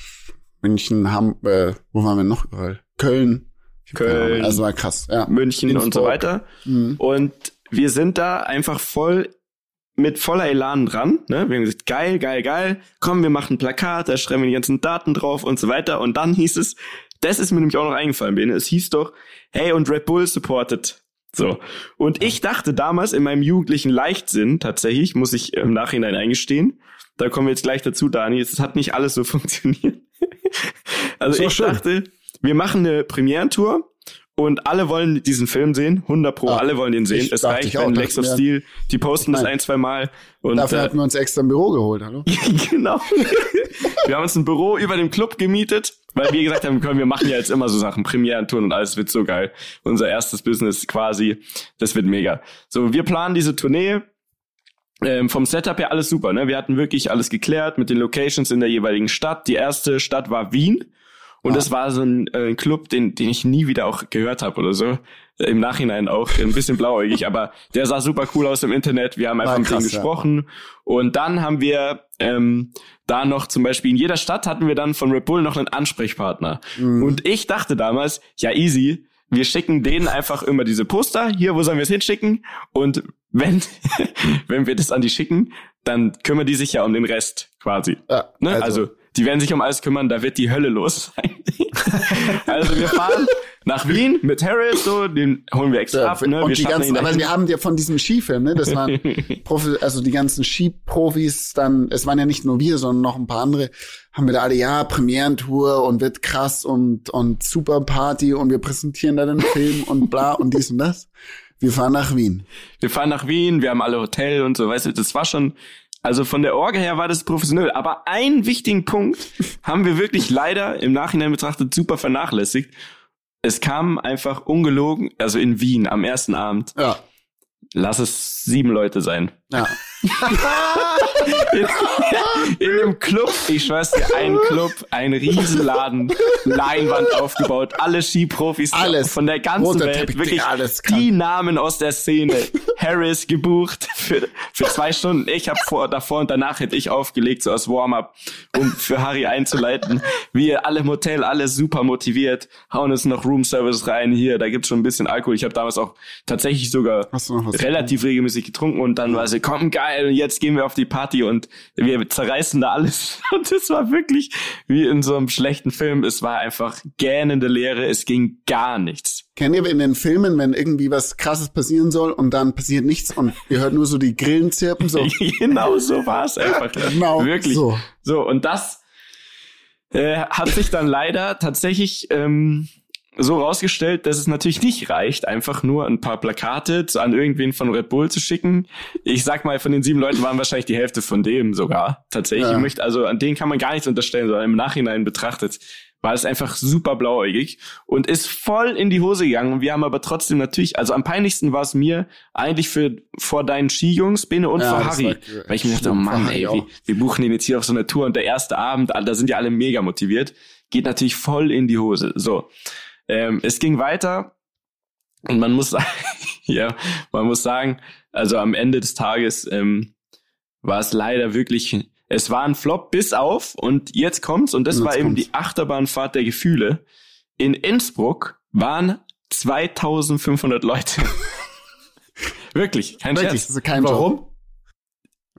München, Ham äh, wo waren wir noch überall? Köln. Köln. Also war krass, ja. München und so Innsbruck. weiter. Mhm. Und wir sind da einfach voll mit voller Elan dran. Ne? Wir haben gesagt, geil, geil, geil. Komm, wir machen ein Plakat, da schreiben wir die ganzen Daten drauf und so weiter. Und dann hieß es, das ist mir nämlich auch noch eingefallen, Bene. Es hieß doch, hey, und Red Bull supported. So. Und ich dachte damals in meinem jugendlichen Leichtsinn, tatsächlich, muss ich im Nachhinein eingestehen, da kommen wir jetzt gleich dazu, Dani, es hat nicht alles so funktioniert. also ich schön. dachte, wir machen eine Premierentour und alle wollen diesen Film sehen, 100 pro, Ah, alle wollen den sehen. Es reicht, wenn Lex of Steel, die posten Ich das mein, ein, zwei Mal. Und, Dafür äh, hatten wir uns extra ein Büro geholt, hallo? genau. wir haben uns ein Büro über dem Club gemietet, weil wir gesagt haben, komm, wir machen ja jetzt immer so Sachen, Premierentouren und alles wird so geil. Unser erstes Business quasi, das wird mega. So, wir planen diese Tournee. Ähm, vom Setup her alles super, ne? Wir hatten wirklich alles geklärt mit den Locations in der jeweiligen Stadt. Die erste Stadt war Wien. Und Ah. das war so ein äh, Club, den, den ich nie wieder auch gehört habe oder so. Äh, Im Nachhinein auch ein bisschen blauäugig, aber der sah super cool aus im Internet. Wir haben einfach mit ihm krass, ja. gesprochen. Und dann haben wir ähm, da noch zum Beispiel in jeder Stadt hatten wir dann von Red Bull noch einen Ansprechpartner. Mhm. Und ich dachte damals, ja easy, wir schicken denen einfach immer diese Poster. Hier, wo sollen wir es hinschicken? Und wenn, wenn wir das an die schicken, dann kümmern die sich ja um den Rest quasi. Ja, Ne? Also, die werden sich um alles kümmern, da wird die Hölle los sein. also wir fahren nach Wien mit Harris, so, den holen wir extra Ja, ab. Ne? und wir die ganzen, aber wir haben ja von diesem Skifilm, ne, das waren Profi, also die ganzen Skiprofis dann, es waren ja nicht nur wir, sondern noch ein paar andere, haben wir da alle, ja, Premierentour und wird krass und, und super Party und wir präsentieren da den Film und bla und dies und das. Wir fahren nach Wien. Wir fahren nach Wien, wir haben alle Hotel und so, weißt du, das war schon, also von der Orga her war das professionell. Aber einen wichtigen Punkt haben wir wirklich leider im Nachhinein betrachtet super vernachlässigt. Es kamen einfach ungelogen, also in Wien am ersten Abend, Ja. lass es sieben Leute sein. Ja. in, in einem Club, ich schwör's dir, ein Club, ein Riesenladen, Leinwand aufgebaut, alle Skiprofis Alles. von der ganzen Roter Welt, Teppich, wirklich alles kann. die Namen aus der Szene. Harris gebucht für, für zwei Stunden. Ich habe vor, davor und danach hätte ich aufgelegt, so als Warm-up, um für Harry einzuleiten. Wir alle im Hotel, alle super motiviert, hauen uns noch Roomservice rein hier, da gibt's schon ein bisschen Alkohol. Ich habe damals auch tatsächlich sogar relativ regelmäßig getrunken und dann war sie, komm geil, jetzt gehen wir auf die Party und wir zerreißen da alles. Und es war wirklich wie in so einem schlechten Film. Es war einfach gähnende Leere, es ging gar nichts. Kennt ihr in den Filmen, wenn irgendwie was krasses passieren soll und dann passiert nichts und ihr hört nur so die Grillen zirpen, so. genau so war es einfach. Genau Wirklich. so. So, und das äh, hat sich dann leider tatsächlich ähm, so rausgestellt, dass es natürlich nicht reicht, einfach nur ein paar Plakate zu, an irgendwen von Red Bull zu schicken. Ich sag mal, von den sieben Leuten waren wahrscheinlich die Hälfte von dem sogar. Tatsächlich. Ja. Ich möchte, also an denen kann man gar nichts unterstellen, sondern im Nachhinein betrachtet war es einfach super blauäugig und ist voll in die Hose gegangen. Und wir haben aber trotzdem natürlich, also am peinlichsten war es mir eigentlich für vor deinen Skijungs, Bene und Ja, vor Harry. war- Weil ich mir dachte, oh Mann, ey, wir, wir buchen den jetzt hier auf so eine Tour und der erste Abend, da sind ja alle mega motiviert. Geht natürlich voll in die Hose. So. Ähm, es ging weiter und man muss sagen, ja, man muss sagen, also am Ende des Tages ähm, war es leider wirklich, es war ein Flop bis auf und jetzt kommt's und das jetzt war eben kommt's. die Achterbahnfahrt der Gefühle. In Innsbruck waren 2500 Leute. wirklich, kein Wirklich, Scherz. ist kein Job. Warum?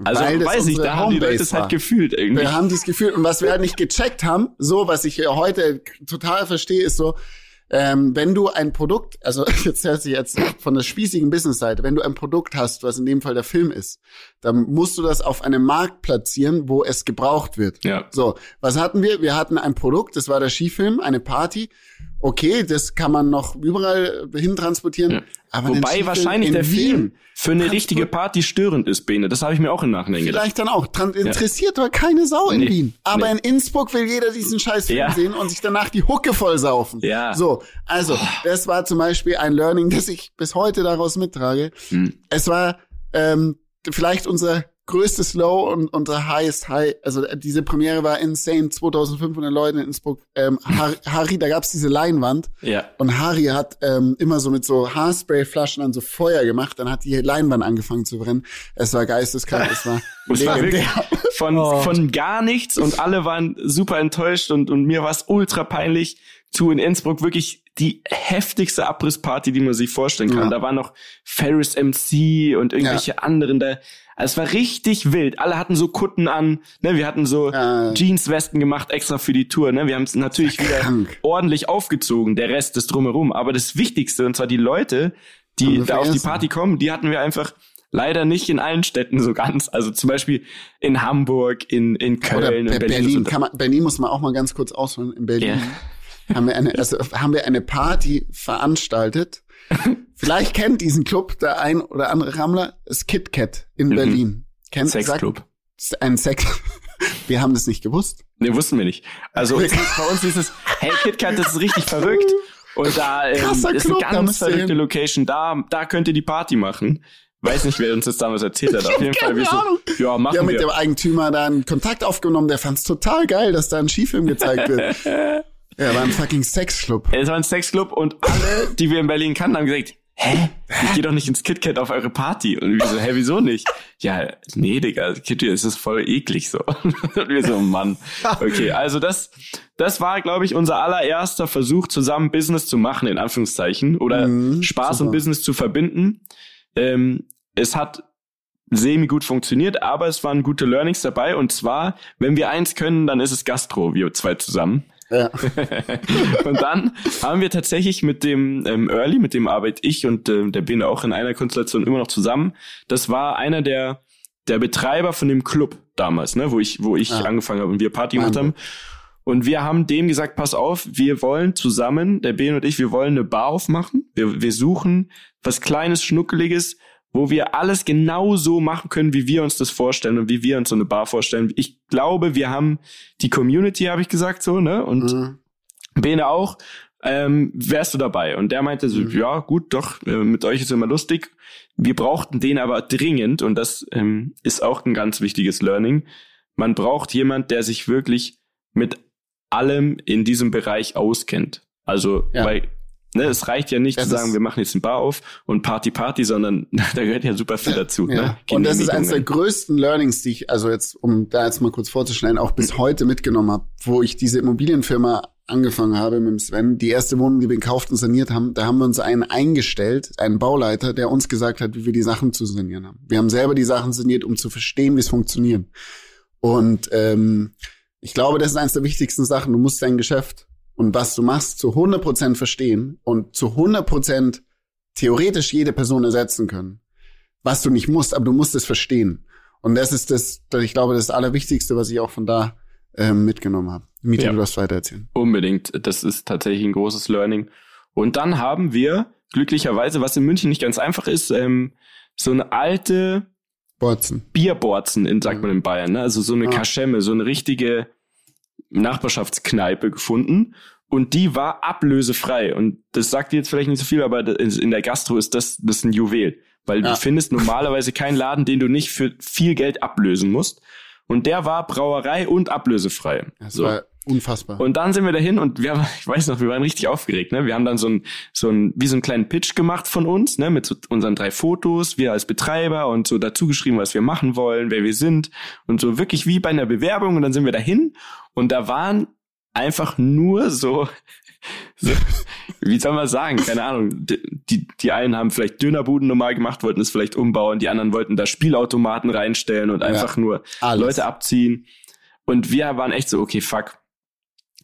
Also Weil weiß ich, da haben die Leute es halt gefühlt irgendwie. Wir haben das Gefühl, und was wir halt nicht gecheckt haben, so, was ich ja heute total verstehe, ist so, ähm, wenn du ein Produkt, also jetzt hört sich jetzt von der spießigen Business-Seite, wenn du ein Produkt hast, was in dem Fall der Film ist, dann musst du das auf einem Markt platzieren, wo es gebraucht wird. Ja. So, was hatten wir? Wir hatten ein Produkt, das war der Skifilm, eine Party. Okay, das kann man noch überall hin transportieren. Ja. Aber Wobei wahrscheinlich in der Film für eine richtige Party störend ist, Bene. Das habe ich mir auch im Nachhinein gedacht. Vielleicht dann auch. Interessiert doch keine Sau in Nee. Wien. Aber Nee. in Innsbruck will jeder diesen scheiß Film Ja. sehen und sich danach die Hucke voll saufen. Ja. So, also, das war zum Beispiel ein Learning, das ich bis heute daraus mittrage. Hm. Es war ähm, vielleicht unser größtes Low und unser highest high. Also diese Premiere war insane. 2500 Leute in Innsbruck. Ähm, Har Harry, da gab's diese Leinwand. Ja. Und Harry hat ähm, immer so mit so Haarspray-Flaschen an so Feuer gemacht. Dann hat die Leinwand angefangen zu brennen. Es war geisteskrank. Es war Es war legendär. wirklich von, Oh. von gar nichts und alle waren super enttäuscht und, und mir war es ultra peinlich zu in Innsbruck wirklich die heftigste Abrissparty, die man sich vorstellen kann. Ja. Da war noch Ferris MC und irgendwelche anderen da. Also es war richtig wild. Alle hatten so Kutten an, ne, wir hatten so Ja. Jeanswesten gemacht extra für die Tour, ne? Wir haben es natürlich wieder krank. ordentlich aufgezogen, der Rest ist drumherum, aber das wichtigste und zwar die Leute, die da auf die. Party kommen, die hatten wir einfach leider nicht in allen Städten so ganz. Also zum Beispiel in Hamburg, in, in Köln, Oder in Be- Berlin. Berlin, kann man, Berlin muss man auch mal ganz kurz ausholen. In Berlin haben wir eine, also haben wir eine Party veranstaltet. Vielleicht kennt diesen Club der ein oder andere Rammler, das Kit Kat in Mhm. Berlin. Kennt Sexclub. Ein Sex. Wir haben das nicht gewusst. Nee, wussten wir nicht. Also es bei uns ist es, hey KitKat, das ist richtig verrückt. Und da ähm, Krasser ist Club, eine ganz verrückte hin. Location. Da, da könnt ihr die Party machen. Weiß nicht, wer uns das damals erzählt hat. Auf jeden Fall, wir so, ja, machen Wir haben mit wir. dem Eigentümer da einen Kontakt aufgenommen, der fand's total geil, dass da ein Skifilm gezeigt wird. Ja, war ein fucking Sexclub. Es war ein Sexclub und alle, die wir in Berlin kannten, haben gesagt, hä? Ich geh doch nicht ins KitKat auf eure Party. Und wir so, hä, wieso nicht? Ja, nee, Digga, KitKat ist das voll eklig so. Und wir so, Mann. Okay, also das, das war, glaube ich, unser allererster Versuch, zusammen Business zu machen, in Anführungszeichen. Oder Mhm, Spaß und super. Business zu verbinden. Ähm, es hat semi gut funktioniert, aber es waren gute Learnings dabei. Und zwar, wenn wir eins können, dann ist es Gastro, wir zwei zusammen. Ja. und dann haben wir tatsächlich mit dem ähm, Early, mit dem arbeite ich und ähm, der bin auch in einer Konstellation immer noch zusammen. Das war einer der der Betreiber von dem Club damals, ne, wo ich wo ich Ah. angefangen habe und wir Party gemacht haben. Und wir haben dem gesagt, pass auf, wir wollen zusammen, der Ben und ich, wir wollen eine Bar aufmachen. Wir, wir suchen was Kleines, Schnuckeliges, wo wir alles genau so machen können, wie wir uns das vorstellen und wie wir uns so eine Bar vorstellen. Ich glaube, wir haben die Community, habe ich gesagt, so, ne? Und Mhm. Bene auch, ähm, wärst du dabei? Und der meinte so, Mhm. ja, gut, doch, äh, mit euch ist immer lustig. Wir brauchten den aber dringend und das ähm, ist auch ein ganz wichtiges Learning. Man braucht jemand, der sich wirklich mit allem in diesem Bereich auskennt. Also, Ja. weil ne, es reicht ja nicht Das zu sagen, wir machen jetzt ein Bar auf und Party Party, sondern da gehört ja super viel dazu. Ja. Ne? Und das ist eines der größten Learnings, die ich, also jetzt, um da jetzt mal kurz vorzustellen, auch bis heute mitgenommen habe, wo ich diese Immobilienfirma angefangen habe mit dem Sven. Die erste Wohnung, die wir gekauft und saniert haben, da haben wir uns einen eingestellt, einen Bauleiter, der uns gesagt hat, wie wir die Sachen zu sanieren haben. Wir haben selber die Sachen saniert, um zu verstehen, wie es funktioniert. Und ähm, ich glaube, das ist eines der wichtigsten Sachen. Du musst dein Geschäft und was du machst zu 100% verstehen und zu 100% theoretisch jede Person ersetzen können. Was du nicht musst, aber du musst es verstehen. Und das ist das, ich glaube, das Allerwichtigste, was ich auch von da ähm, mitgenommen habe. Miete, Ja. du darfst weitererzählen. Unbedingt. Das ist tatsächlich ein großes Learning. Und dann haben wir glücklicherweise, was in München nicht ganz einfach ist, ähm, so eine alte Borzen. Bierborzen, in, sagt man in Bayern, ne? also so eine Ja. Kaschemme, so eine richtige Nachbarschaftskneipe gefunden. Und die war ablösefrei. Und das sagt dir jetzt vielleicht nicht so viel, aber in der Gastro ist das, das ist ein Juwel. Weil Ja. du findest normalerweise keinen Laden, den du nicht für viel Geld ablösen musst. Und der war Brauerei und ablösefrei. Das So. war unfassbar. Und dann sind wir dahin und wir haben, ich weiß noch, wir waren richtig aufgeregt, ne? Wir haben dann so ein, so ein, wie so einen kleinen Pitch gemacht von uns, ne? Mit so unseren drei Fotos, wir als Betreiber und so dazu geschrieben, was wir machen wollen, wer wir sind und so wirklich wie bei einer Bewerbung und dann sind wir dahin und da waren einfach nur so, so wie soll man sagen, keine Ahnung, die, die, einen haben vielleicht Dönerbuden normal gemacht, wollten es vielleicht umbauen, die anderen wollten da Spielautomaten reinstellen und einfach nur Alles. Leute abziehen. Und wir waren echt so, okay, fuck.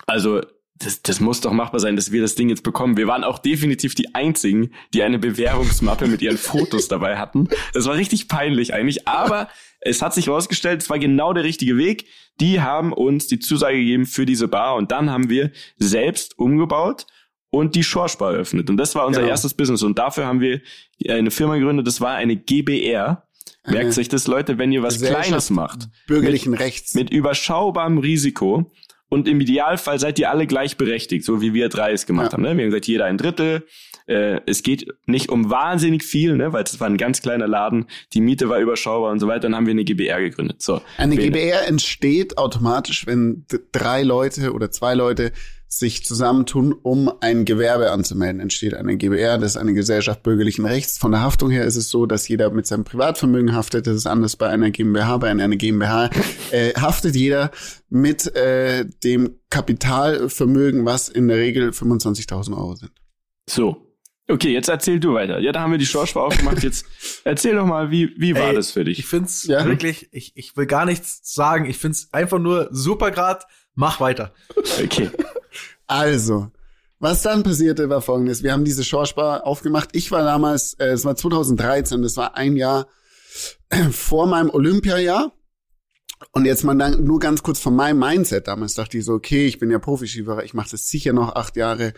Also, das, das muss doch machbar sein, dass wir das Ding jetzt bekommen. Wir waren auch definitiv die einzigen, die eine Bewerbungsmappe mit ihren Fotos dabei hatten. Das war richtig peinlich eigentlich, aber es hat sich herausgestellt, es war genau der richtige Weg. Die haben uns die Zusage gegeben für diese Bar und dann haben wir selbst umgebaut und die Schorspar eröffnet. Und das war unser Genau. erstes Business. Und dafür haben wir eine Firma gegründet, das war eine GBR. Merkt sich das, Leute, wenn ihr was Kleines macht Bürgerlichen Rechts. mit überschaubarem Risiko und im Idealfall seid ihr alle gleichberechtigt, so wie wir drei es gemacht Ja. haben. Ne? Wir haben gesagt, jeder ein Drittel. Äh, es geht nicht um wahnsinnig viel, ne? weil es war ein ganz kleiner Laden, die Miete war überschaubar und so weiter. Dann haben wir eine GBR gegründet. So, Eine Bene. GBR entsteht automatisch, wenn drei Leute oder zwei Leute sich zusammentun, um ein Gewerbe anzumelden. Entsteht eine GBR, das ist eine Gesellschaft bürgerlichen Rechts. Von der Haftung her ist es so, dass jeder mit seinem Privatvermögen haftet. Das ist anders bei einer GmbH. Bei einer GmbH äh, haftet jeder mit äh, dem Kapitalvermögen, was in der Regel 25.000 Euro sind. So. Okay, jetzt erzähl du weiter. Ja, da haben wir die Schorschbar aufgemacht. Jetzt erzähl doch mal, wie, wie war Ey, das für dich? Ich find's Ja. wirklich, ich, ich will gar nichts sagen. Ich find's einfach nur super grad. Mach weiter. Okay. Also, was dann passierte, war folgendes. Wir haben diese Schorspar aufgemacht. Ich war damals, äh, es war 2013, das war ein Jahr äh, vor meinem Olympiajahr. Und jetzt mal dann nur ganz kurz von meinem Mindset damals dachte ich so, okay, ich bin ja Profiskifahrer, ich mache das sicher noch acht Jahre.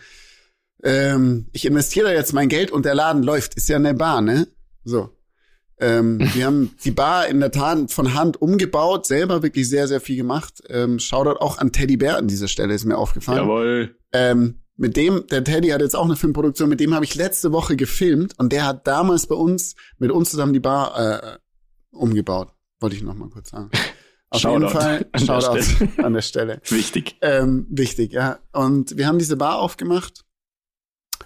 Ähm, ich investiere jetzt mein Geld und der Laden läuft. Ist ja eine Bar, ne? So. Ähm, wir haben die Bar in der Tat von Hand umgebaut, selber wirklich sehr, sehr viel gemacht. Ähm, Shoutout auch an Teddy Bär an dieser Stelle, ist mir aufgefallen. Jawohl. Ähm, mit dem, der Teddy hat jetzt auch eine Filmproduktion, mit dem habe ich letzte Woche gefilmt und der hat damals bei uns, mit uns zusammen die Bar äh, umgebaut. Wollte ich noch mal kurz sagen. Auf jeden Shoutout Fall, an der Shoutout Stelle. an der Stelle. Wichtig. Ähm, wichtig, ja. Und wir haben diese Bar aufgemacht.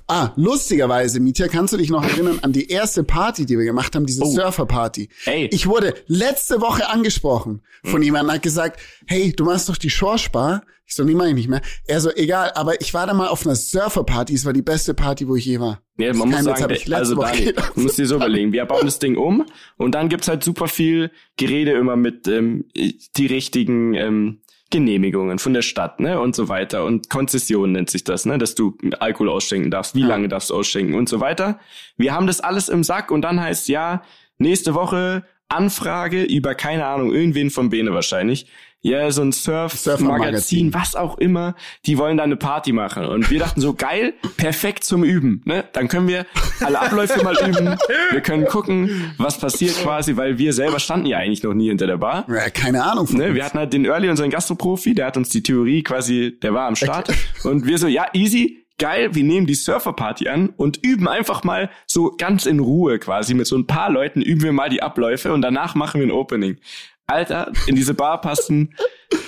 Ah, lustigerweise, Mietja, kannst du dich noch erinnern an die erste Party, die wir gemacht haben, diese Oh. Surfer-Party? Ey, Ich wurde letzte Woche angesprochen von jemandem, hat gesagt, hey, du machst doch die Shore-Spar. Ich so, nee, mach ich nicht mehr. Er so, egal, aber ich war da mal auf einer Surfer-Party. Es war die beste Party, wo ich je war. Ja, man muss sagen, letzte also Woche Daniel, du musst dir so überlegen, wir bauen das Ding um und dann gibt's halt super viel Gerede immer mit ähm, die richtigen ähm, Genehmigungen von der Stadt, ne, und so weiter. Und Konzession nennt sich das, ne, dass du Alkohol ausschenken darfst, wie Ja. lange darfst du ausschenken und so weiter. Wir haben das alles im Sack und dann heißt ja, nächste Woche Anfrage über, keine Ahnung, irgendwen von Bene wahrscheinlich. Ja, so ein Surf-Magazin, was auch immer. Die wollen da eine Party machen. Und wir dachten so, geil, perfekt zum Üben. Ne? Dann können wir alle Abläufe mal üben. Wir können gucken, was passiert quasi, weil wir selber standen ja eigentlich noch nie hinter der Bar. Ja, keine Ahnung. Von Ne? Wir hatten halt den Early, unseren Gastroprofi, der hat uns die Theorie quasi, der war am Start. Und wir so, ja, easy, geil, wir nehmen die Surferparty an und üben einfach mal so ganz in Ruhe quasi. Mit so ein paar Leuten üben wir mal die Abläufe und danach machen wir ein Opening. Alter, in diese Bar passen,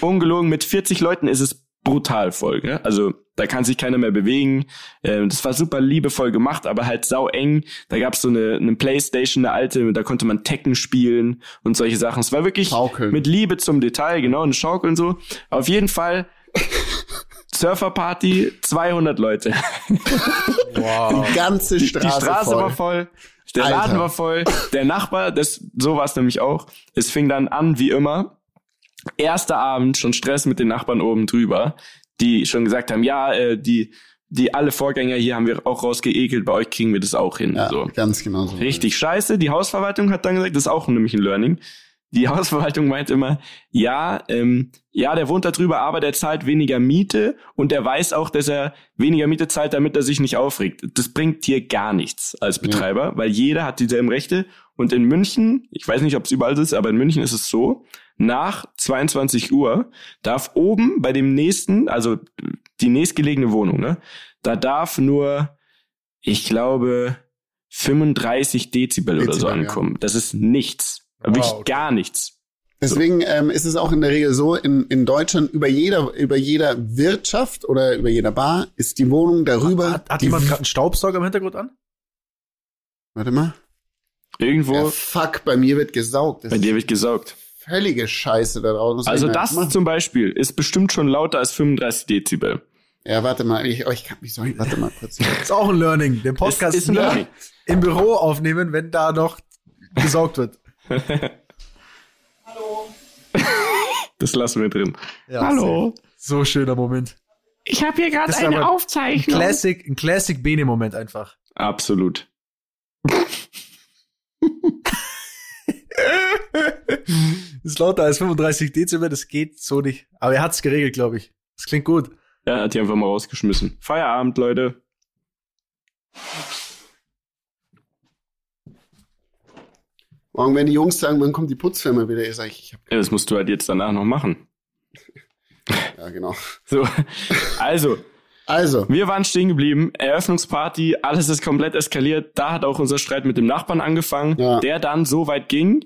ungelogen, mit 40 Leuten ist es brutal voll. Ne? Also da kann sich keiner mehr bewegen. Ähm, das war super liebevoll gemacht, aber halt sau eng. Da gab's so eine, eine Playstation, eine alte, da konnte man Tekken spielen und solche Sachen. Es war wirklich Schaukeln. mit Liebe zum Detail, genau, eine Schaukel und so. Auf jeden Fall Surferparty, 200 Leute. Wow. Die ganze Die Straße, Straße voll. war voll. Der Alter. Laden war voll. Der Nachbar, das, so war es nämlich auch. Es fing dann an, wie immer. Erster Abend, schon Stress mit den Nachbarn oben drüber, die schon gesagt haben, ja, äh, die, die alle Vorgänger hier haben wir auch rausgeekelt, bei euch kriegen wir das auch hin. Ja, so. ganz genau so. Richtig scheiße. Die Hausverwaltung hat dann gesagt, das ist auch nämlich ein Learning. Die Hausverwaltung meint immer, ja, ähm, ja, der wohnt da drüber, aber der zahlt weniger Miete und der weiß auch, dass er weniger Miete zahlt, damit er sich nicht aufregt. Das bringt dir gar nichts als Betreiber, weil jeder hat dieselben Rechte. Und in München, ich weiß nicht, ob es überall so ist, aber in München ist es so, nach 22 Uhr darf oben bei dem nächsten, also die nächstgelegene Wohnung, ne, da darf nur, ich glaube, 35 Dezibel, oder so Dezibel, ja. ankommen. Das ist nichts. Wirklich okay. gar nichts. Deswegen ähm, ist es auch in der Regel so, in, in Deutschland über jeder, über jeder Wirtschaft oder über jeder Bar ist die Wohnung darüber. Hat, hat jemand gerade einen Staubsauger im Hintergrund an? Warte mal. Irgendwo, Ja, fuck, bei mir wird gesaugt. Das bei dir ist wird gesaugt. völlige Scheiße da draußen. Also das jetzt zum Beispiel ist bestimmt schon lauter als 35 Dezibel. machen? Ja, warte mal. Ich, oh, ich kann mich sorry, warte mal kurz. Ist auch ein Learning. Den Podcast ist Learning. im Büro aufnehmen, wenn da noch gesaugt wird. Das lassen wir drin. Ja, Hallo. So schöner Moment. Ich habe hier gerade Das aber Aufzeichnung. Classic, ein Classic Bene-Moment einfach. Absolut. ist lauter als 35 Dezibel, das geht so nicht. Aber er hat's geregelt, glaube ich. Das klingt gut. Er hat die einfach mal rausgeschmissen. Feierabend, Leute. Morgen werden die Jungs sagen, wann kommt die Putzfirma wieder? Ich sage, ich hab, Ja, das musst du halt jetzt danach noch machen. ja genau. So. Also, Also, wir waren stehen geblieben. Eröffnungsparty, alles ist komplett eskaliert. Da hat auch unser Streit mit dem Nachbarn angefangen, Ja. der dann so weit ging,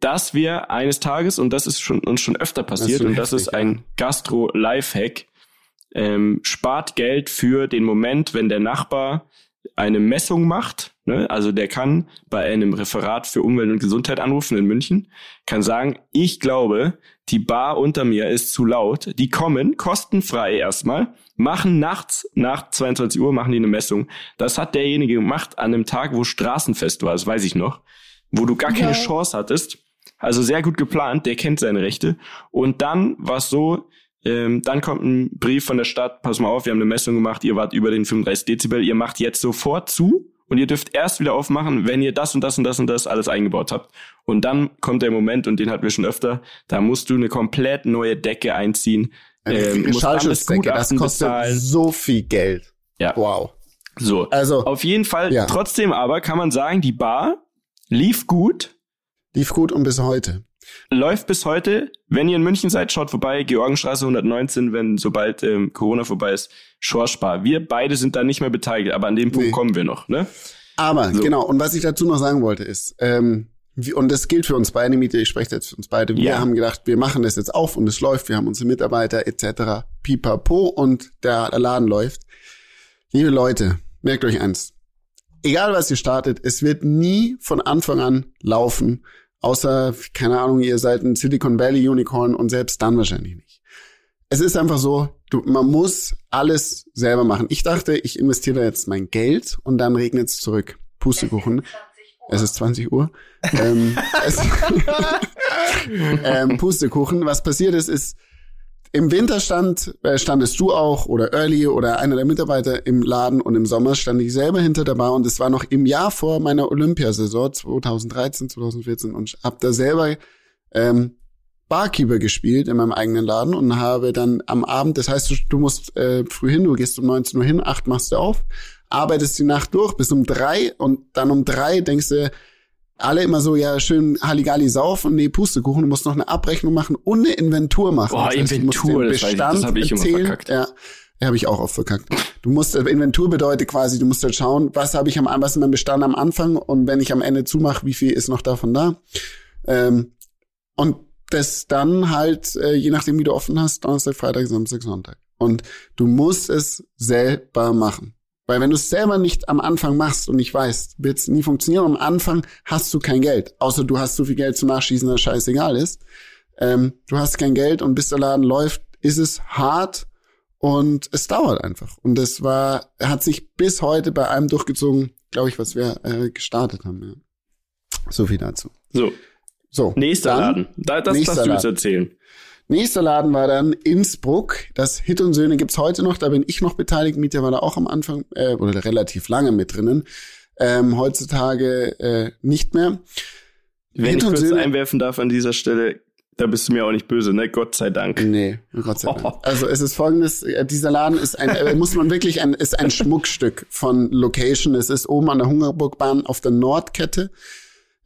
dass wir eines Tages, und das ist schon, uns schon öfter passiert, schon und das heftig, ist ein Gastro-Lifehack, ähm, spart Geld für den Moment, wenn der Nachbar eine Messung macht. Ne? Also der kann bei einem Referat für Umwelt und Gesundheit anrufen in München, kann sagen, ich glaube, die Bar unter mir ist zu laut. Die kommen kostenfrei erstmal, machen nachts nach 22 Uhr machen die eine Messung. Das hat derjenige gemacht an einem Tag, wo Straßenfest war, das weiß ich noch, wo du gar keine Chance hattest. Also sehr gut geplant, der kennt seine Rechte. Und dann war es so, ähm, dann kommt ein Brief von der Stadt, pass mal auf, wir haben eine Messung gemacht, ihr wart über den 35 Dezibel, ihr macht jetzt sofort zu und ihr dürft erst wieder aufmachen, wenn ihr das und das und das und das alles eingebaut habt. Und dann kommt der Moment, und den hatten wir schon öfter, da musst du eine komplett neue Decke einziehen. Ähm, musst das kostet bezahlen. so viel Geld. Ja. Wow. So. Also, Auf jeden Fall, Ja. trotzdem aber kann man sagen, die Bar lief gut, lief gut und bis heute. Läuft bis heute. Wenn ihr in München seid, schaut vorbei. Georgenstraße 119, wenn sobald ähm, Corona vorbei ist, Schorspar. Wir beide sind da nicht mehr beteiligt, aber an dem Punkt Nee. kommen wir noch. Ne? Aber So. genau, und was ich dazu noch sagen wollte ist, ähm, wie, und das gilt für uns beide, Miete, ich spreche jetzt für uns beide, wir Ja. haben gedacht, wir machen das jetzt auf und es läuft, wir haben unsere Mitarbeiter etc. pipapo und der, der Laden läuft. Liebe Leute, merkt euch eins. Egal was ihr startet, es wird nie von Anfang an laufen, außer, keine Ahnung, ihr seid ein Silicon Valley Unicorn und selbst dann wahrscheinlich nicht. Es ist einfach so, du, man muss alles selber machen. Ich dachte, ich investiere jetzt mein Geld und dann regnet es zurück. Pustekuchen. Es ist 20 Uhr. ähm, es, ähm, Pustekuchen. Was passiert ist, ist, im Winter stand, äh, standest du auch oder Early oder einer der Mitarbeiter im Laden und im Sommer stand ich selber hinter der Bar und es war noch im Jahr vor meiner Olympiasaison 2013, 2014 und hab da selber ähm, Barkeeper gespielt in meinem eigenen Laden und habe dann am Abend, das heißt, du, du musst äh, früh hin, du gehst um 19 Uhr hin, acht machst du auf, arbeitest die Nacht durch bis um drei und dann um drei denkst du, alle immer so, ja, schön Halligalli saufen, nee, Pustekuchen, du musst noch eine Abrechnung machen und eine Inventur machen. Boah, das heißt, Inventur, das ich, Bestand das hab ich immer erzählen. verkackt. Ja, ja habe ich auch oft verkackt. Du musst, äh, Inventur bedeutet quasi, du musst halt schauen, was habe ich am, was ist mein Bestand am Anfang und wenn ich am Ende zumache, wie viel ist noch davon da. Ähm, und das dann halt, äh, je nachdem, wie du offen hast, Donnerstag, Freitag, Samstag, Sonntag. Und du musst es selber machen. Weil wenn du es selber nicht am Anfang machst und nicht weißt, wird es nie funktionieren. Am Anfang hast du kein Geld. Außer du hast so viel Geld zum Nachschießen, dass scheißegal ist. Ähm, du hast kein Geld und bis der Laden läuft, ist es hart und es dauert einfach. Und das war, hat sich bis heute bei einem durchgezogen, glaube ich, was wir äh, gestartet haben. Ja. So viel dazu. So, So. nächster Laden. Da, das darfst du jetzt erzählen. Nächster Laden war dann Innsbruck. Das Hit und Söhne gibt's heute noch. Da bin ich noch beteiligt. Mietja war da auch am Anfang äh, oder relativ lange mit drinnen. Ähm, heutzutage äh, nicht mehr. Wenn Hit ich und kurz Söhne- einwerfen darf an dieser Stelle, da bist du mir auch nicht böse, ne? Gott sei Dank. Nee, Gott sei Dank. Also es ist folgendes, äh, dieser Laden ist ein, äh, muss man wirklich ein, ist ein Schmuckstück von Location. Es ist oben an der Hungerburgbahn auf der Nordkette.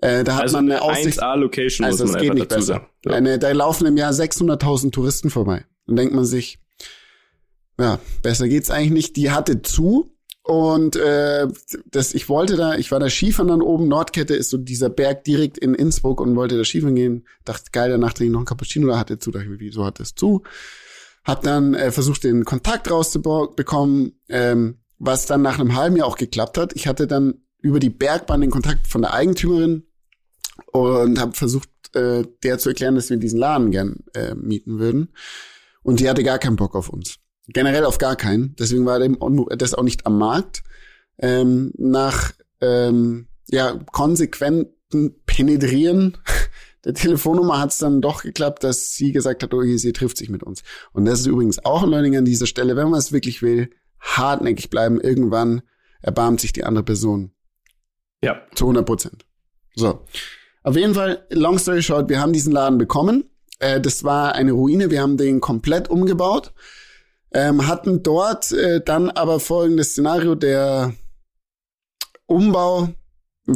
Äh, da hat Also man eine Aussicht. 1A-Location Also muss man geht nicht dazu besser. sagen. So. Eine, da laufen im Jahr 600.000 Touristen vorbei. Dann denkt man sich, ja, besser geht's eigentlich nicht. Die hatte zu und äh, das, ich wollte da, ich war da Skifahren dann oben. Nordkette ist so dieser Berg direkt in Innsbruck und wollte da Skifahren gehen. Dachte, geil, danach trinke ich noch ein Cappuccino. Da hatte zu, dachte ich, wieso hat das zu? Hab dann äh, versucht, den Kontakt rauszubekommen, ähm, was dann nach einem halben Jahr auch geklappt hat. Ich hatte dann über die Bergbahn den Kontakt von der Eigentümerin und habe versucht, äh, der zu erklären, dass wir diesen Laden gern äh, mieten würden. Und die hatte gar keinen Bock auf uns. Generell auf gar keinen. Deswegen war das auch nicht am Markt. Ähm, nach ähm, ja, konsequenten Penetrieren der Telefonnummer hat es dann doch geklappt, dass sie gesagt hat, okay, sie trifft sich mit uns. Und das ist übrigens auch ein Learning an dieser Stelle, wenn man es wirklich will, hartnäckig bleiben. Irgendwann erbarmt sich die andere Person. Ja. Zu 100 Prozent. So. Auf jeden Fall, long story short, wir haben diesen Laden bekommen. Äh, das war eine Ruine. Wir haben den komplett umgebaut. Ähm, hatten dort äh, dann aber folgendes Szenario. Der Umbau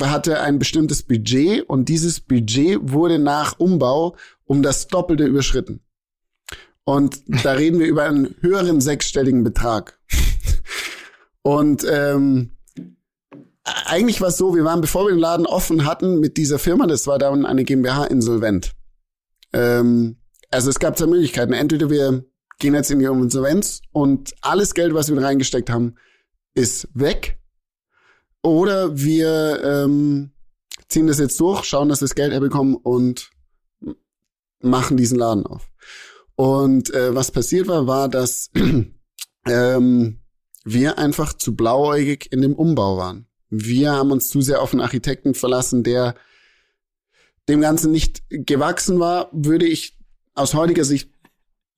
hatte ein bestimmtes Budget und dieses Budget wurde nach Umbau um das Doppelte überschritten. Und da reden wir über einen höheren sechsstelligen Betrag. Und ähm, eigentlich war es so, wir waren, bevor wir den Laden offen hatten mit dieser Firma, das war dann eine GmbH insolvent. Ähm, also es gab zwei Möglichkeiten. Entweder wir gehen jetzt in die Insolvenz und alles Geld, was wir reingesteckt haben, ist weg. Oder wir ähm, ziehen das jetzt durch, schauen, dass wir das Geld herbekommen und machen diesen Laden auf. Und äh, was passiert war, war, dass ähm, wir einfach zu blauäugig in dem Umbau waren. Wir haben uns zu sehr auf einen Architekten verlassen, der dem Ganzen nicht gewachsen war, würde ich aus heutiger Sicht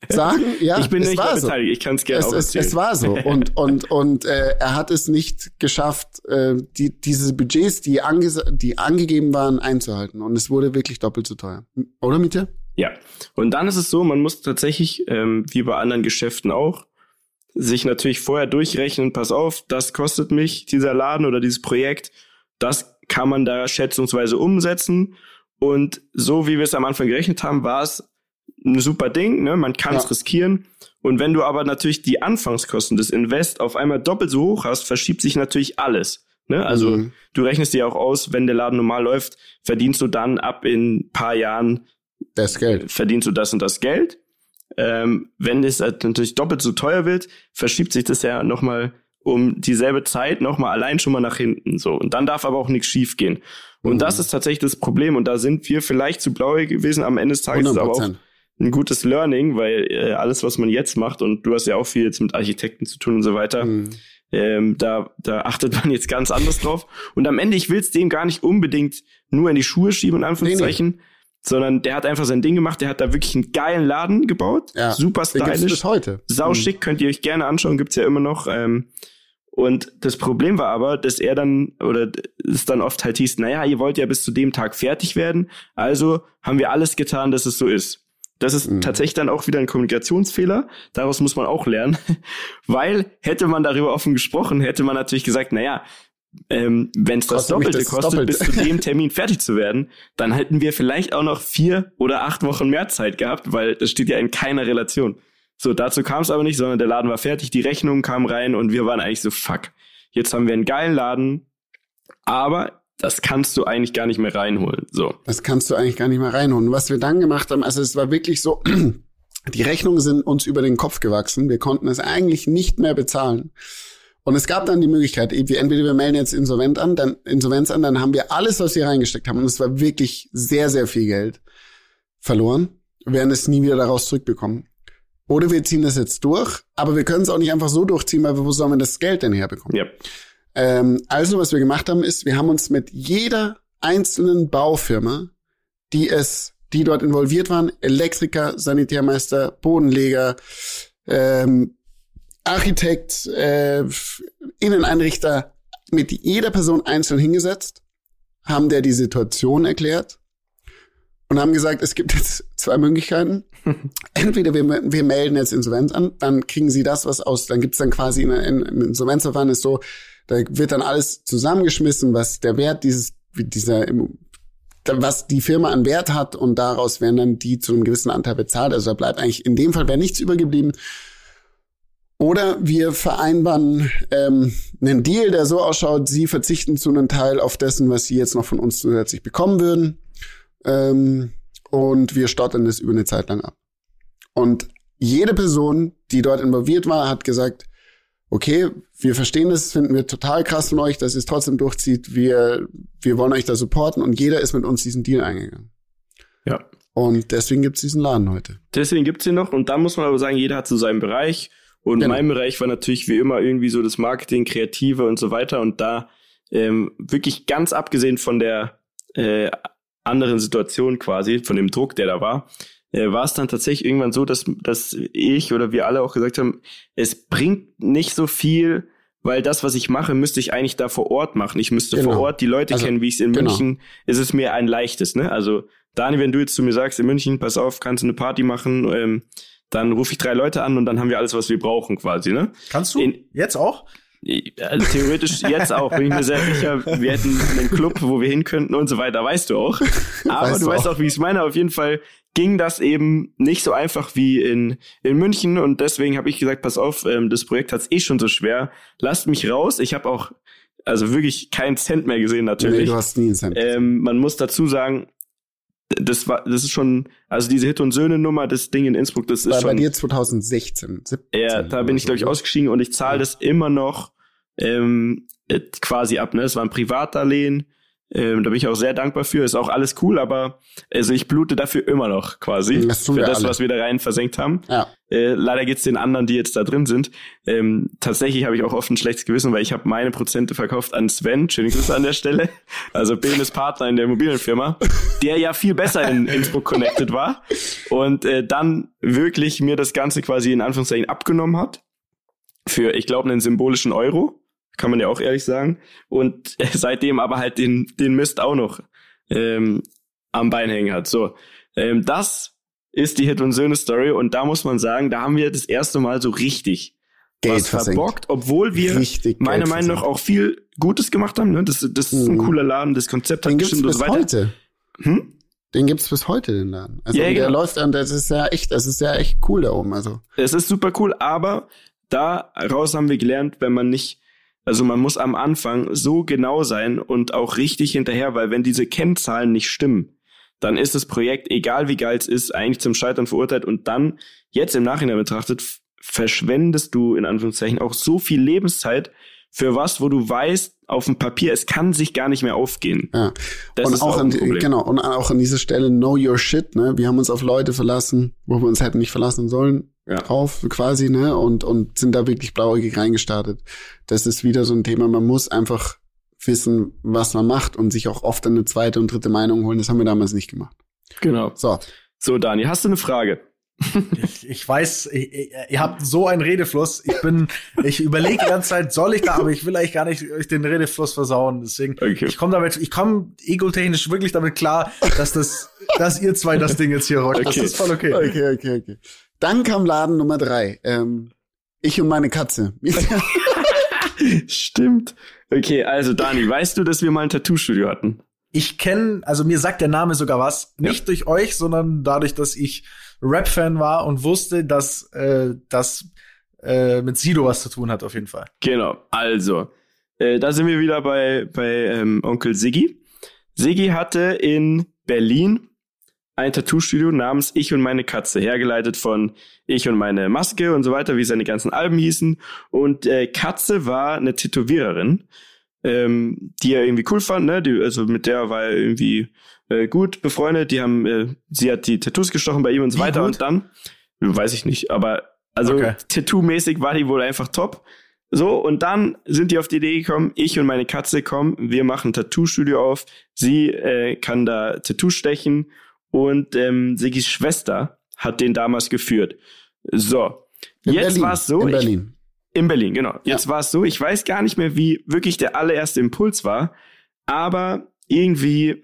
sagen. Ja, ich bin es nicht war so. beteiligt, ich kann es gerne Es, auch es, erzählen. es war so. Und, und, und äh, er hat es nicht geschafft, äh, die, diese Budgets, die, ange die angegeben waren, einzuhalten. Und es wurde wirklich doppelt so teuer. Oder, Miete? Ja, und dann ist es so, man muss tatsächlich, ähm, wie bei anderen Geschäften auch, sich natürlich vorher durchrechnen, pass auf, das kostet mich dieser Laden oder dieses Projekt, das kann man da schätzungsweise umsetzen. Und so wie wir es am Anfang gerechnet haben, war es ein super Ding, ne? man kann es Ja. riskieren. Und wenn du aber natürlich die Anfangskosten des Invest auf einmal doppelt so hoch hast, verschiebt sich natürlich alles. Ne? Also Mhm. du rechnest dir auch aus, wenn der Laden normal läuft, verdienst du dann ab in ein paar Jahren Das Geld. verdienst du das und das Geld. Ähm, wenn es halt natürlich doppelt so teuer wird, verschiebt sich das ja nochmal um dieselbe Zeit nochmal allein schon mal nach hinten. So. Und dann darf aber auch nichts schief gehen. Und Mhm. das ist tatsächlich das Problem. Und da sind wir vielleicht zu blau gewesen. Am Ende des Tages ist es 100 aber auch ein gutes Learning, weil äh, alles, was man jetzt macht, und du hast ja auch viel jetzt mit Architekten zu tun und so weiter, Mhm. ähm, da, da achtet man jetzt ganz anders drauf. Und am Ende, ich will es dem gar nicht unbedingt nur in die Schuhe schieben, in Anführungszeichen, sondern der hat einfach sein Ding gemacht, der hat da wirklich einen geilen Laden gebaut, Ja, super stylisch, bis heute. sauschick, könnt ihr euch gerne anschauen, gibt's ja immer noch. Ähm, und das Problem war aber, dass er dann, oder es dann oft halt hieß, naja, ihr wollt ja bis zu dem Tag fertig werden, also haben wir alles getan, dass es so ist. Das ist Mhm. tatsächlich dann auch wieder ein Kommunikationsfehler. Daraus muss man auch lernen. Weil hätte man darüber offen gesprochen, hätte man natürlich gesagt, naja, ähm, wenn es das Doppelte das kostet, doppelt. bis zu dem Termin fertig zu werden, dann hätten wir vielleicht auch noch vier oder acht Wochen mehr Zeit gehabt, weil das steht ja in keiner Relation. So, dazu kam es aber nicht, sondern der Laden war fertig, die Rechnung kam rein und wir waren eigentlich so, fuck, jetzt haben wir einen geilen Laden, aber das kannst du eigentlich gar nicht mehr reinholen. So. Das kannst du eigentlich gar nicht mehr reinholen. Was wir dann gemacht haben, also es war wirklich so, die Rechnungen sind uns über den Kopf gewachsen. Wir konnten es eigentlich nicht mehr bezahlen. Und es gab dann die Möglichkeit, entweder wir melden jetzt Insolvent an, dann Insolvenz an, dann haben wir alles, was wir reingesteckt haben, und es war wirklich sehr, sehr viel Geld verloren, werden es nie wieder daraus zurückbekommen. Oder wir ziehen das jetzt durch, aber wir können es auch nicht einfach so durchziehen, weil wo sollen wir das Geld denn herbekommen? Ja. Ähm, also, was wir gemacht haben, ist, wir haben uns mit jeder einzelnen Baufirma, die es, die dort involviert waren, Elektriker, Sanitärmeister, Bodenleger, ähm, Architekt, äh, Inneneinrichter, mit jeder Person einzeln hingesetzt, haben der die Situation erklärt und haben gesagt, es gibt jetzt zwei Möglichkeiten. Entweder wir, wir melden jetzt Insolvenz an, dann kriegen sie das, was aus, dann gibt's dann quasi in, in, im Insolvenzverfahren ist so, da wird dann alles zusammengeschmissen, was der Wert dieses, dieser, was die Firma an Wert hat und daraus werden dann die zu einem gewissen Anteil bezahlt. Also da bleibt eigentlich in dem Fall wäre nichts übergeblieben. Oder wir vereinbaren ähm, einen Deal, der so ausschaut, sie verzichten zu einem Teil auf dessen, was sie jetzt noch von uns zusätzlich bekommen würden. Ähm, und wir stottern das über eine Zeit lang ab. Und jede Person, die dort involviert war, hat gesagt, okay, wir verstehen das, finden wir total krass von euch, dass ihr es trotzdem durchzieht. Wir, wir wollen euch da supporten und jeder ist mit uns diesen Deal eingegangen. Ja. Und deswegen gibt's diesen Laden heute. Deswegen gibt's ihn noch und da muss man aber sagen, jeder hat so seinen Bereich. Und Genau. mein Bereich war natürlich wie immer irgendwie so das Marketing, Kreative und so weiter. Und da ähm, wirklich ganz abgesehen von der äh, anderen Situation quasi, von dem Druck, der da war, äh, war es dann tatsächlich irgendwann so, dass, dass ich oder wir alle auch gesagt haben, es bringt nicht so viel, weil das, was ich mache, müsste ich eigentlich da vor Ort machen. Ich müsste Genau. vor Ort die Leute Also, kennen, wie ich es in genau. München, ist es mir ein leichtes, ne? Also, Dani, wenn du jetzt zu mir sagst, in München, pass auf, kannst du eine Party machen, ähm, dann rufe ich drei Leute an und dann haben wir alles, was wir brauchen, quasi, ne? Kannst du? In- Jetzt auch? Also theoretisch jetzt auch, bin ich mir sehr sicher, wir hätten einen Club, wo wir hin könnten und so weiter, weißt du auch. Aber Weißt du du weißt auch. wie ich es meine. Auf jeden Fall ging das eben nicht so einfach wie in, in München und deswegen habe ich gesagt, pass auf, ähm, das Projekt hat's eh schon so schwer. Lasst mich raus. Ich habe auch also wirklich keinen Cent mehr gesehen Nee, natürlich. du hast nie einen Cent. ähm, man muss dazu sagen, das war, das ist schon, also diese Hit und Söhne Nummer, das Ding in Innsbruck, das ist War bei schon dir 2016, 17. ja, da bin ich, glaube ich, ausgestiegen und ich zahle Ja. das immer noch ähm, äh, quasi ab. Ne? Es war ein Privatdarlehen. Ähm, da bin ich auch sehr dankbar für. Ist auch alles cool, aber also ich blute dafür immer noch quasi Das tun für das, alle. was wir da rein versenkt haben. Ja. Äh, leider geht's den anderen, die jetzt da drin sind. Ähm, tatsächlich habe ich auch oft ein schlechtes Gewissen, weil ich habe meine Prozente verkauft an Sven. Schöne Grüße an der Stelle. Also Benes Partner in der Immobilienfirma, der ja viel besser in Innsbruck connected war und äh, dann wirklich mir das Ganze quasi in Anführungszeichen abgenommen hat für, ich glaube, einen symbolischen Euro, kann man ja auch ehrlich sagen. Und seitdem aber halt den, den Mist auch noch ähm, am Bein hängen hat. So, ähm, das ist die Hit und Söhne Story und da muss man sagen, da haben wir das erste Mal so richtig Geld was versenkt. verbockt, obwohl wir Richtig meiner Meinung nach auch viel Gutes gemacht haben. Ne? Das, das ist ein Mhm. cooler Laden, das Konzept hat Den gibt's gestimmt und bis so weiter. heute. Hm? Den gibt's bis heute, den Laden. Also Ja, der genau. läuft an, das ist ja echt, das ist ja echt cool da oben. Also Es ist super cool, aber daraus haben wir gelernt, wenn man nicht, also man muss am Anfang so genau sein und auch richtig hinterher, weil wenn diese Kennzahlen nicht stimmen, dann ist das Projekt, egal wie geil es ist, eigentlich zum Scheitern verurteilt und dann, jetzt im Nachhinein betrachtet, verschwendest du in Anführungszeichen auch so viel Lebenszeit für was, wo du weißt, auf dem Papier, es kann sich gar nicht mehr aufgehen. ja. Das und ist auch auch an genau und auch an dieser Stelle know your shit. Ne, wir haben uns auf Leute verlassen, wo wir uns hätten nicht verlassen sollen. Ja. drauf quasi ne und und sind da wirklich blauäugig reingestartet. Das ist wieder so ein Thema. Man muss einfach wissen, was man macht und sich auch oft eine zweite und dritte Meinung holen. Das haben wir damals nicht gemacht. Genau. So. So, Dani, hast du eine Frage? Ich, ich weiß, ich, ihr habt so einen Redefluss. Ich bin, ich überlege die ganze Zeit, soll ich da, aber ich will eigentlich gar nicht euch den Redefluss versauen. Deswegen, Okay. ich komme damit, ich komme egotechnisch wirklich damit klar, dass das, dass ihr zwei das Ding jetzt hier rockt. Das Okay. ist voll okay. Okay, okay, okay. Dann kam Laden Nummer drei. Ähm, ich und meine Katze. Stimmt. Okay, also Dani, weißt du, dass wir mal ein Tattoo-Studio hatten? Ich kenne, also mir sagt der Name sogar was. Nicht durch euch, sondern dadurch, dass ich Rap-Fan war und wusste, dass äh, das äh, mit Sido was zu tun hat, auf jeden Fall. Genau, also, äh, da sind wir wieder bei, bei ähm, Onkel Siggi. Siggi hatte in Berlin ein Tattoo-Studio namens Ich und meine Katze, hergeleitet von Ich und meine Maske und so weiter, wie seine ganzen Alben hießen. Und äh, Katze war eine Tätowiererin, ähm, die er irgendwie cool fand, ne? Die, also mit der war er irgendwie äh, gut befreundet. Die haben, äh, sie hat die Tattoos gestochen bei ihm und so Wie weiter. gut? Und dann, weiß ich nicht, aber also Okay. Tattoo-mäßig war die wohl einfach top. So, und dann sind die auf die Idee gekommen, ich und meine Katze kommen, wir machen ein Tattoo-Studio auf. Sie äh, kann da Tattoo stechen und ähm, Sigis Schwester hat den damals geführt. So, In jetzt war es so, In ich, Berlin. in Berlin, genau. Jetzt war es so, ich weiß gar nicht mehr, wie wirklich der allererste Impuls war, aber irgendwie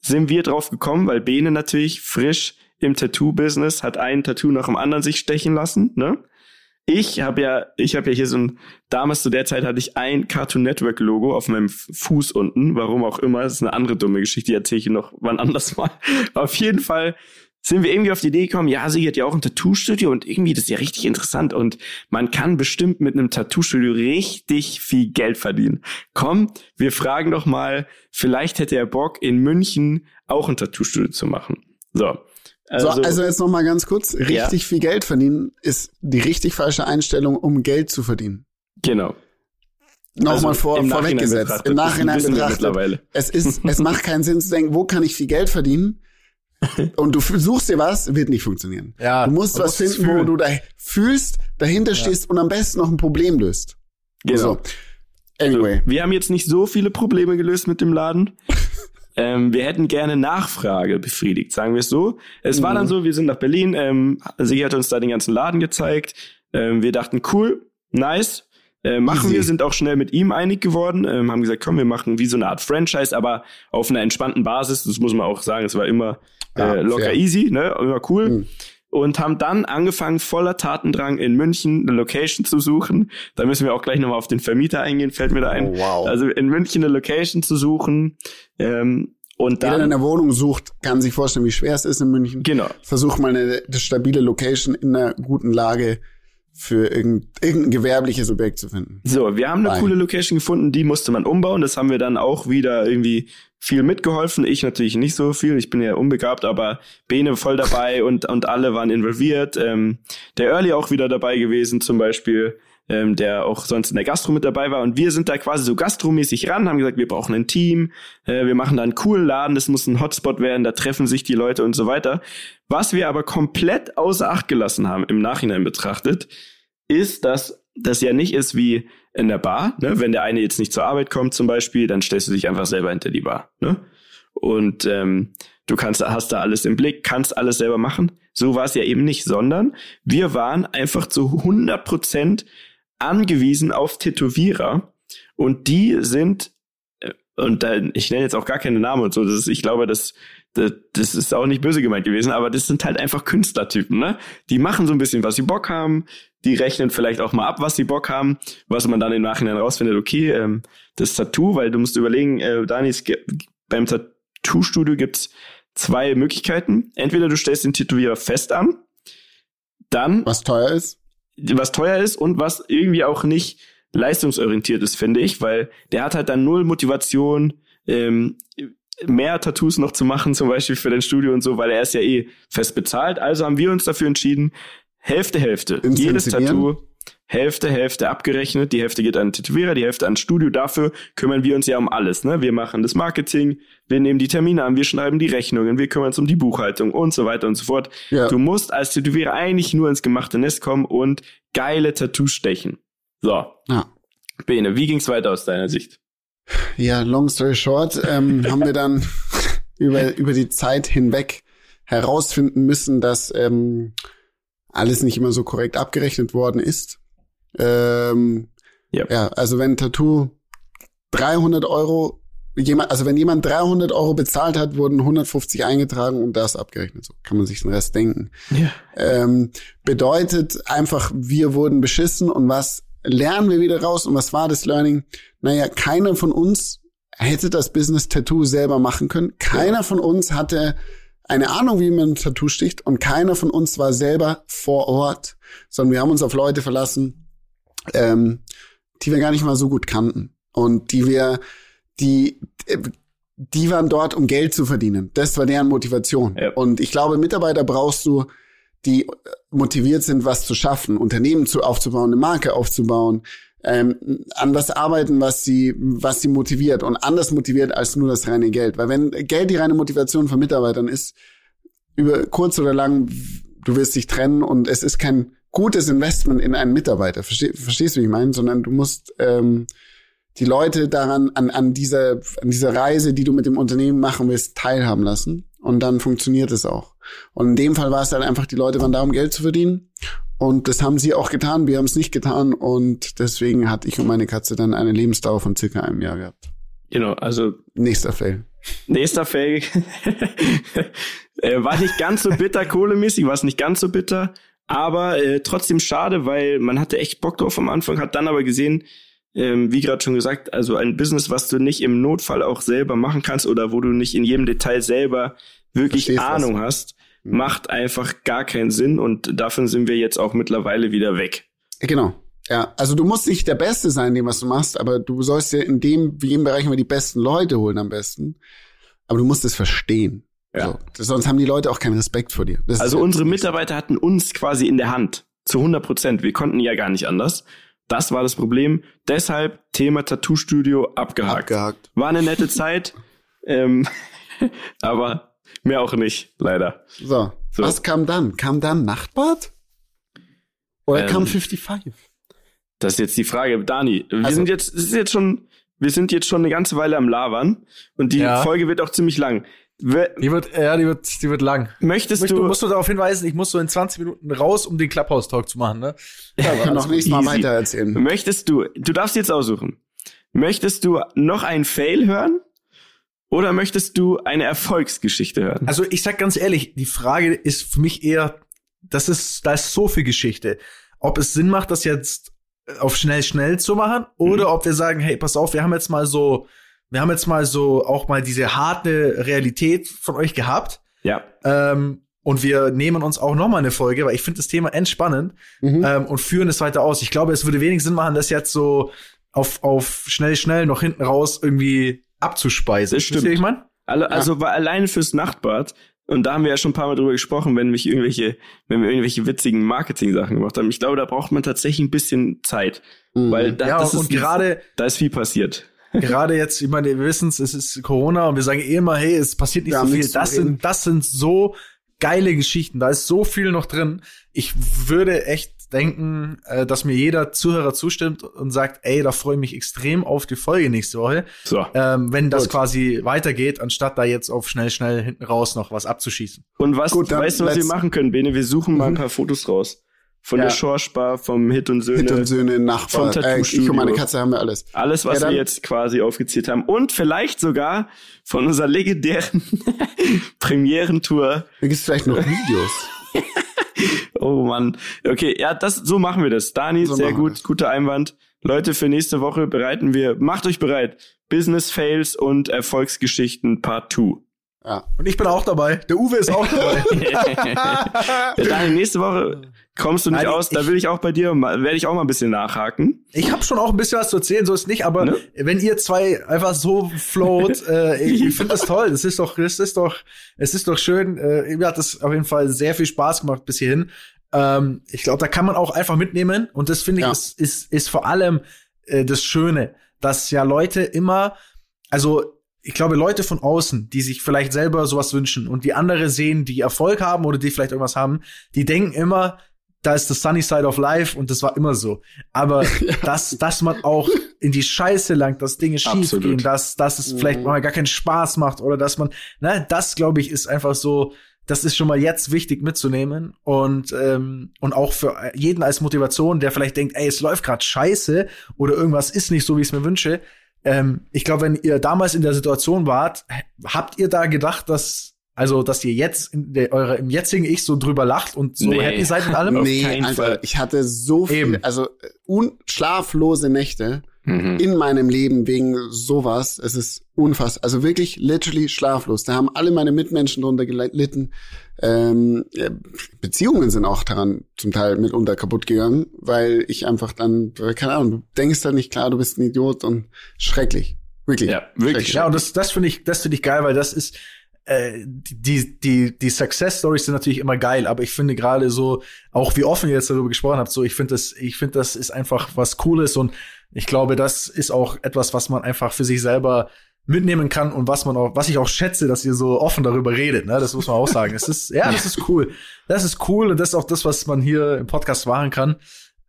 sind wir drauf gekommen, weil Bene natürlich frisch im Tattoo-Business hat ein Tattoo nach dem anderen sich stechen lassen, ne? Ich habe ja, ich habe ja hier so ein, damals zu der Zeit hatte ich ein Cartoon Network Logo auf meinem Fuß unten, warum auch immer, das ist eine andere dumme Geschichte, die erzähle ich noch wann anders mal. Auf jeden Fall sind wir irgendwie auf die Idee gekommen, ja, sie hat ja auch ein Tattoo-Studio und irgendwie das ist ja richtig interessant und man kann bestimmt mit einem Tattoo-Studio richtig viel Geld verdienen. Komm, wir fragen doch mal, vielleicht hätte er Bock in München auch ein Tattoo-Studio zu machen. So. so, also jetzt noch mal ganz kurz. Richtig viel Geld verdienen ist die richtig falsche Einstellung, um Geld zu verdienen. genau. Nochmal Also vor, vorweggesetzt. Im Nachhinein betrachtet. Es ist, es macht keinen Sinn zu denken, wo kann ich viel Geld verdienen? Und du suchst dir was, wird nicht funktionieren. Ja, du musst was finden, wo du da fühlst, dahinter stehst und am besten noch ein Problem löst. Genau. So. Anyway. Wir haben jetzt nicht so viele Probleme gelöst mit dem Laden. ähm, wir hätten gerne Nachfrage befriedigt, sagen wir es so. Es war Mhm. dann so, wir sind nach Berlin, ähm, sie hat uns da den ganzen Laden gezeigt. Ähm, wir dachten, cool, nice. Äh, machen Easy. wir, sind auch schnell mit ihm einig geworden, ähm, haben gesagt, komm, wir machen wie so eine Art Franchise, aber auf einer entspannten Basis, das muss man auch sagen, es war immer Ja, äh, locker fair. easy, ne, immer cool. Mhm. Und haben dann angefangen, voller Tatendrang in München eine Location zu suchen. Da müssen wir auch gleich nochmal auf den Vermieter eingehen, fällt mir da ein. Oh, wow. Also in München eine Location zu suchen. Ähm, und Jeder, der dann, eine Wohnung sucht, kann sich vorstellen, wie schwer es ist in München. genau, Versuch mal eine, eine stabile Location in einer guten Lage für irgendein, irgendein gewerbliches Objekt zu finden. So, wir haben eine Nein. coole Location gefunden, die musste man umbauen. Das haben wir dann auch wieder irgendwie viel mitgeholfen. Ich natürlich nicht so viel, ich bin ja unbegabt, aber Bene voll dabei und, und alle waren involviert. Ähm, der Early auch wieder dabei gewesen zum Beispiel, ähm, der auch sonst in der Gastro mit dabei war. Und wir sind da quasi so gastromäßig ran, haben gesagt, wir brauchen ein Team, äh, wir machen da einen coolen Laden, das muss ein Hotspot werden, da treffen sich die Leute und so weiter. Was wir aber komplett außer Acht gelassen haben, im Nachhinein betrachtet, ist, dass das ja nicht ist wie in der Bar. Ne? Wenn der eine jetzt nicht zur Arbeit kommt zum Beispiel, dann stellst du dich einfach selber hinter die Bar. Ne? Und ähm, du kannst, hast da alles im Blick, kannst alles selber machen. So war es ja eben nicht, sondern wir waren einfach zu 100 Prozent angewiesen auf Tätowierer und die sind äh, und da, ich nenne jetzt auch gar keine Namen und so, das ist, ich glaube, das, das, das ist auch nicht böse gemeint gewesen, aber das sind halt einfach Künstlertypen, ne? Die machen so ein bisschen, was sie Bock haben, die rechnen vielleicht auch mal ab, was sie Bock haben, was man dann im Nachhinein rausfindet, okay, ähm, das Tattoo, weil du musst überlegen, äh, Dani, beim Tattoo-Studio gibt's zwei Möglichkeiten. Entweder du stellst den Tätowierer fest an, dann Was teuer ist. Was teuer ist und was irgendwie auch nicht leistungsorientiert ist, finde ich, weil der hat halt dann null Motivation, ähm, mehr Tattoos noch zu machen, zum Beispiel für dein Studio und so, weil er ist ja eh fest bezahlt. Also haben wir uns dafür entschieden, Hälfte, Hälfte. Jedes? Tattoo, Hälfte, Hälfte abgerechnet. Die Hälfte geht an den Tätowierer, die Hälfte ans Studio. Dafür kümmern wir uns ja um alles. Ne? Wir machen das Marketing, wir nehmen die Termine an, wir schreiben die Rechnungen, wir kümmern uns um die Buchhaltung und so weiter und so fort. Ja. Du musst als Tätowierer eigentlich nur ins gemachte Nest kommen und geile Tattoos stechen. So, Ja. Bene, wie ging's weiter aus deiner Sicht? Ja, long story short, ähm, haben wir dann über, über die Zeit hinweg herausfinden müssen, dass ähm, alles nicht immer so korrekt abgerechnet worden ist. Ähm, Yep. Ja, also wenn Tattoo 300 Euro, jemand, also wenn jemand 300 Euro bezahlt hat, wurden 150 eingetragen und das abgerechnet. So kann man sich den Rest denken. Ja. Ähm, bedeutet einfach, wir wurden beschissen und was lernen wir wieder raus und was war das Learning? Naja, keiner von uns hätte das Business Tattoo selber machen können. Keiner von uns hatte eine Ahnung, wie man ein Tattoo sticht und keiner von uns war selber vor Ort, sondern wir haben uns auf Leute verlassen, ähm, die wir gar nicht mal so gut kannten und die wir, die, die waren dort, um Geld zu verdienen. Das war deren Motivation. Ja. Und ich glaube, Mitarbeiter brauchst du, die motiviert sind, was zu schaffen, Unternehmen zu aufzubauen, eine Marke aufzubauen, ähm, an was arbeiten, was sie, was sie motiviert und anders motiviert als nur das reine Geld. Weil wenn Geld die reine Motivation von Mitarbeitern ist, über kurz oder lang, du wirst dich trennen und es ist kein gutes Investment in einen Mitarbeiter. Versteh, verstehst du, wie ich meine? Sondern du musst ähm, die Leute daran, an, an, dieser, an dieser Reise, die du mit dem Unternehmen machen willst, teilhaben lassen. Und dann funktioniert es auch. Und in dem Fall war es dann einfach, die Leute waren da, um Geld zu verdienen. Und das haben sie auch getan. Wir haben es nicht getan. Und deswegen hatte ich und meine Katze dann eine Lebensdauer von circa einem Jahr gehabt. Genau, also Nächster Fail. nächster Fail äh, war nicht ganz so bitter, kohlemäßig, war es nicht ganz so bitter, aber äh, trotzdem schade, weil man hatte echt Bock drauf am Anfang, hat dann aber gesehen, ähm, wie gerade schon gesagt, also ein Business, was du nicht im Notfall auch selber machen kannst oder wo du nicht in jedem Detail selber wirklich Verstehst was. Ahnung hast, macht einfach gar keinen Sinn und davon sind wir jetzt auch mittlerweile wieder weg. Genau. Ja, also du musst nicht der Beste sein in dem, was du machst, aber du sollst dir in dem, wie jedem Bereich immer die besten Leute holen am besten. Aber du musst es verstehen. Ja. So. Sonst haben die Leute auch keinen Respekt vor dir. Das Also unsere Mitarbeiter hatten uns quasi in der Hand. Zu 100 Prozent. Wir konnten ja gar nicht anders. Das war das Problem. Deshalb Thema Tattoo-Studio abgehakt. abgehakt. War eine nette Zeit. ähm, aber mehr auch nicht, leider. So. So. Was kam dann? Kam dann Nachtbad? Oder Ähm, kam 55? Das ist jetzt die Frage. Dani, wir Also- sind jetzt, es ist jetzt schon, wir sind jetzt schon eine ganze Weile am Labern und die Ja. Folge wird auch ziemlich lang. Die wird, ja, die wird, die wird lang. Möchtest Möchtest du, du musst du darauf hinweisen, ich muss so in 20 Minuten raus, um den Clubhouse-Talk zu machen, ne? Ja, können noch nächstes Mal weiter erzählen. möchtest du, du darfst jetzt aussuchen. Möchtest du noch ein Fail hören? Oder möchtest du eine Erfolgsgeschichte hören? Also ich sag ganz ehrlich, die Frage ist für mich eher, das ist, da ist so viel Geschichte. Ob es Sinn macht, das jetzt auf schnell, schnell zu machen, oder ob wir sagen, hey, pass auf, wir haben jetzt mal so, wir haben jetzt mal so auch mal diese harte Realität von euch gehabt. Ja. Ähm, und wir nehmen uns auch noch mal eine Folge, weil ich finde das Thema entspannend Mhm. ähm, und führen es weiter aus. Ich glaube, es würde wenig Sinn machen, das jetzt so auf, auf schnell, schnell noch hinten raus irgendwie abzuspeisen. Das stimmt. Wisst ihr, wie ich meine? Alle, also war alleine fürs Nachtbad, und da haben wir ja schon ein paar Mal drüber gesprochen, wenn wir irgendwelche, wenn wir irgendwelche witzigen Marketing-Sachen gemacht haben. Ich glaube, da braucht man tatsächlich ein bisschen Zeit. Mhm. Weil da, Ja, das ist und gerade da ist viel passiert. Gerade jetzt, ich meine, wir wissen es, es ist Corona und wir sagen eh immer, hey, es passiert nicht Wir so viel. Das sind, das sind so geile Geschichten. Da ist so viel noch drin. Ich würde echt denken, äh, dass mir jeder Zuhörer zustimmt und sagt, ey, da freue ich mich extrem auf die Folge nächste Woche, So. ähm, wenn das Gut. quasi weitergeht, anstatt da jetzt auf schnell, schnell hinten raus noch was abzuschießen. Und was, Gut, weißt du, was wir machen können, Bene? Wir suchen mal ein Mhm. paar Fotos raus. Von Ja. der Schorschbar, vom Hit und Söhne. Hit und Söhne, Nachbar. vom Äh, ich und meine Katze haben wir alles. Alles, was Ja, wir jetzt quasi aufgezählt haben. Und vielleicht sogar von unserer legendären Premierentour. Da gibt's vielleicht noch Videos. Oh Mann. Okay, ja, das, so machen wir das. Dani, So sehr gut, das. guter Einwand. Leute, für nächste Woche bereiten wir, macht euch bereit. Business Fails und Erfolgsgeschichten Part 2. Ja. Und ich bin auch dabei. Der Uwe ist auch dabei. Ja, Dani, nächste Woche kommst du nicht Nein, aus, da will ich auch bei dir, mal- werde ich auch mal ein bisschen nachhaken. Ich habe schon auch ein bisschen was zu erzählen, so ist nicht, aber Ne? wenn ihr zwei einfach so float, äh, ich, ich finde das toll. Das ist doch, das ist doch, es ist doch schön. Äh, mir hat das auf jeden Fall sehr viel Spaß gemacht bis hierhin. Ähm, ich glaube, da kann man auch einfach mitnehmen und das finde ich Ja. ist, ist, ist vor allem äh, das Schöne, dass ja Leute immer, also ich glaube, Leute von außen, die sich vielleicht selber sowas wünschen und die andere sehen, die Erfolg haben oder die vielleicht irgendwas haben, die denken immer, da ist das Sunny Side of Life und das war immer so. Aber dass, dass man auch in die Scheiße langt, dass Dinge schief gehen, dass, dass es vielleicht Mhm. mal gar keinen Spaß macht oder dass man, ne, das glaube ich ist einfach so das ist schon mal jetzt wichtig mitzunehmen und ähm, und auch für jeden als Motivation, der vielleicht denkt, ey, es läuft gerade scheiße oder irgendwas ist nicht so, wie ich es mir wünsche. Ähm, ich glaube, wenn ihr damals in der Situation wart, habt ihr da gedacht, dass also, dass ihr jetzt in der, eure, im jetzigen Ich so drüber lacht und so Nee. happy seid mit allem? Auf nee, keinen einfach, Fall. ich hatte so viel, Eben. also äh, unschlaflose Nächte Mhm. in meinem Leben wegen sowas. Es ist unfassbar. Also wirklich literally schlaflos. Da haben alle meine Mitmenschen drunter gelitten. Ähm, ja, Beziehungen sind auch daran zum Teil mitunter kaputt gegangen, weil ich einfach dann, keine Ahnung, du denkst da nicht klar, du bist ein Idiot und schrecklich. Wirklich. Ja, wirklich. Schrecklich. Ja, und das, das finde ich, das finde ich geil, weil das ist, äh, die, die, die Success Stories sind natürlich immer geil, aber ich finde gerade so, auch wie offen ihr jetzt darüber gesprochen habt, so, ich finde das, ich finde das ist einfach was Cooles und ich glaube, das ist auch etwas, was man einfach für sich selber mitnehmen kann und was man auch, was ich auch schätze, dass ihr so offen darüber redet, ne, das muss man auch sagen. Es ist, ja, das ist cool. Das ist cool und das ist auch das, was man hier im Podcast machen kann,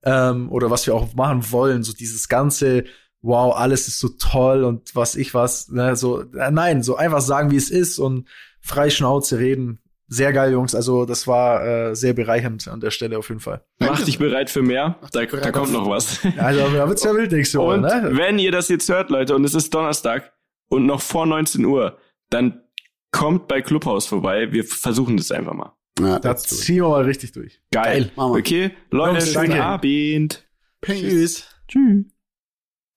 ähm, oder was wir auch machen wollen, so dieses ganze, wow, alles ist so toll und was ich was, ne, so, äh, nein, so einfach sagen, wie es ist und frei Schnauze reden. Sehr geil, Jungs. Also, das war äh, sehr bereichernd an der Stelle auf jeden Fall. Mach dich bereit für mehr. Da, da kommt noch was. Also, da wird's ja wild nächste Woche, Und ne? wenn ihr das jetzt hört, Leute, und es ist Donnerstag und noch vor 19 Uhr, dann kommt bei Clubhaus vorbei. Wir versuchen das einfach mal. Ja, Da ziehen wir mal richtig durch. Geil. Wir. Okay, Leute, Jungs, schönen danke. Abend. Peace. Tschüss. Tschüss.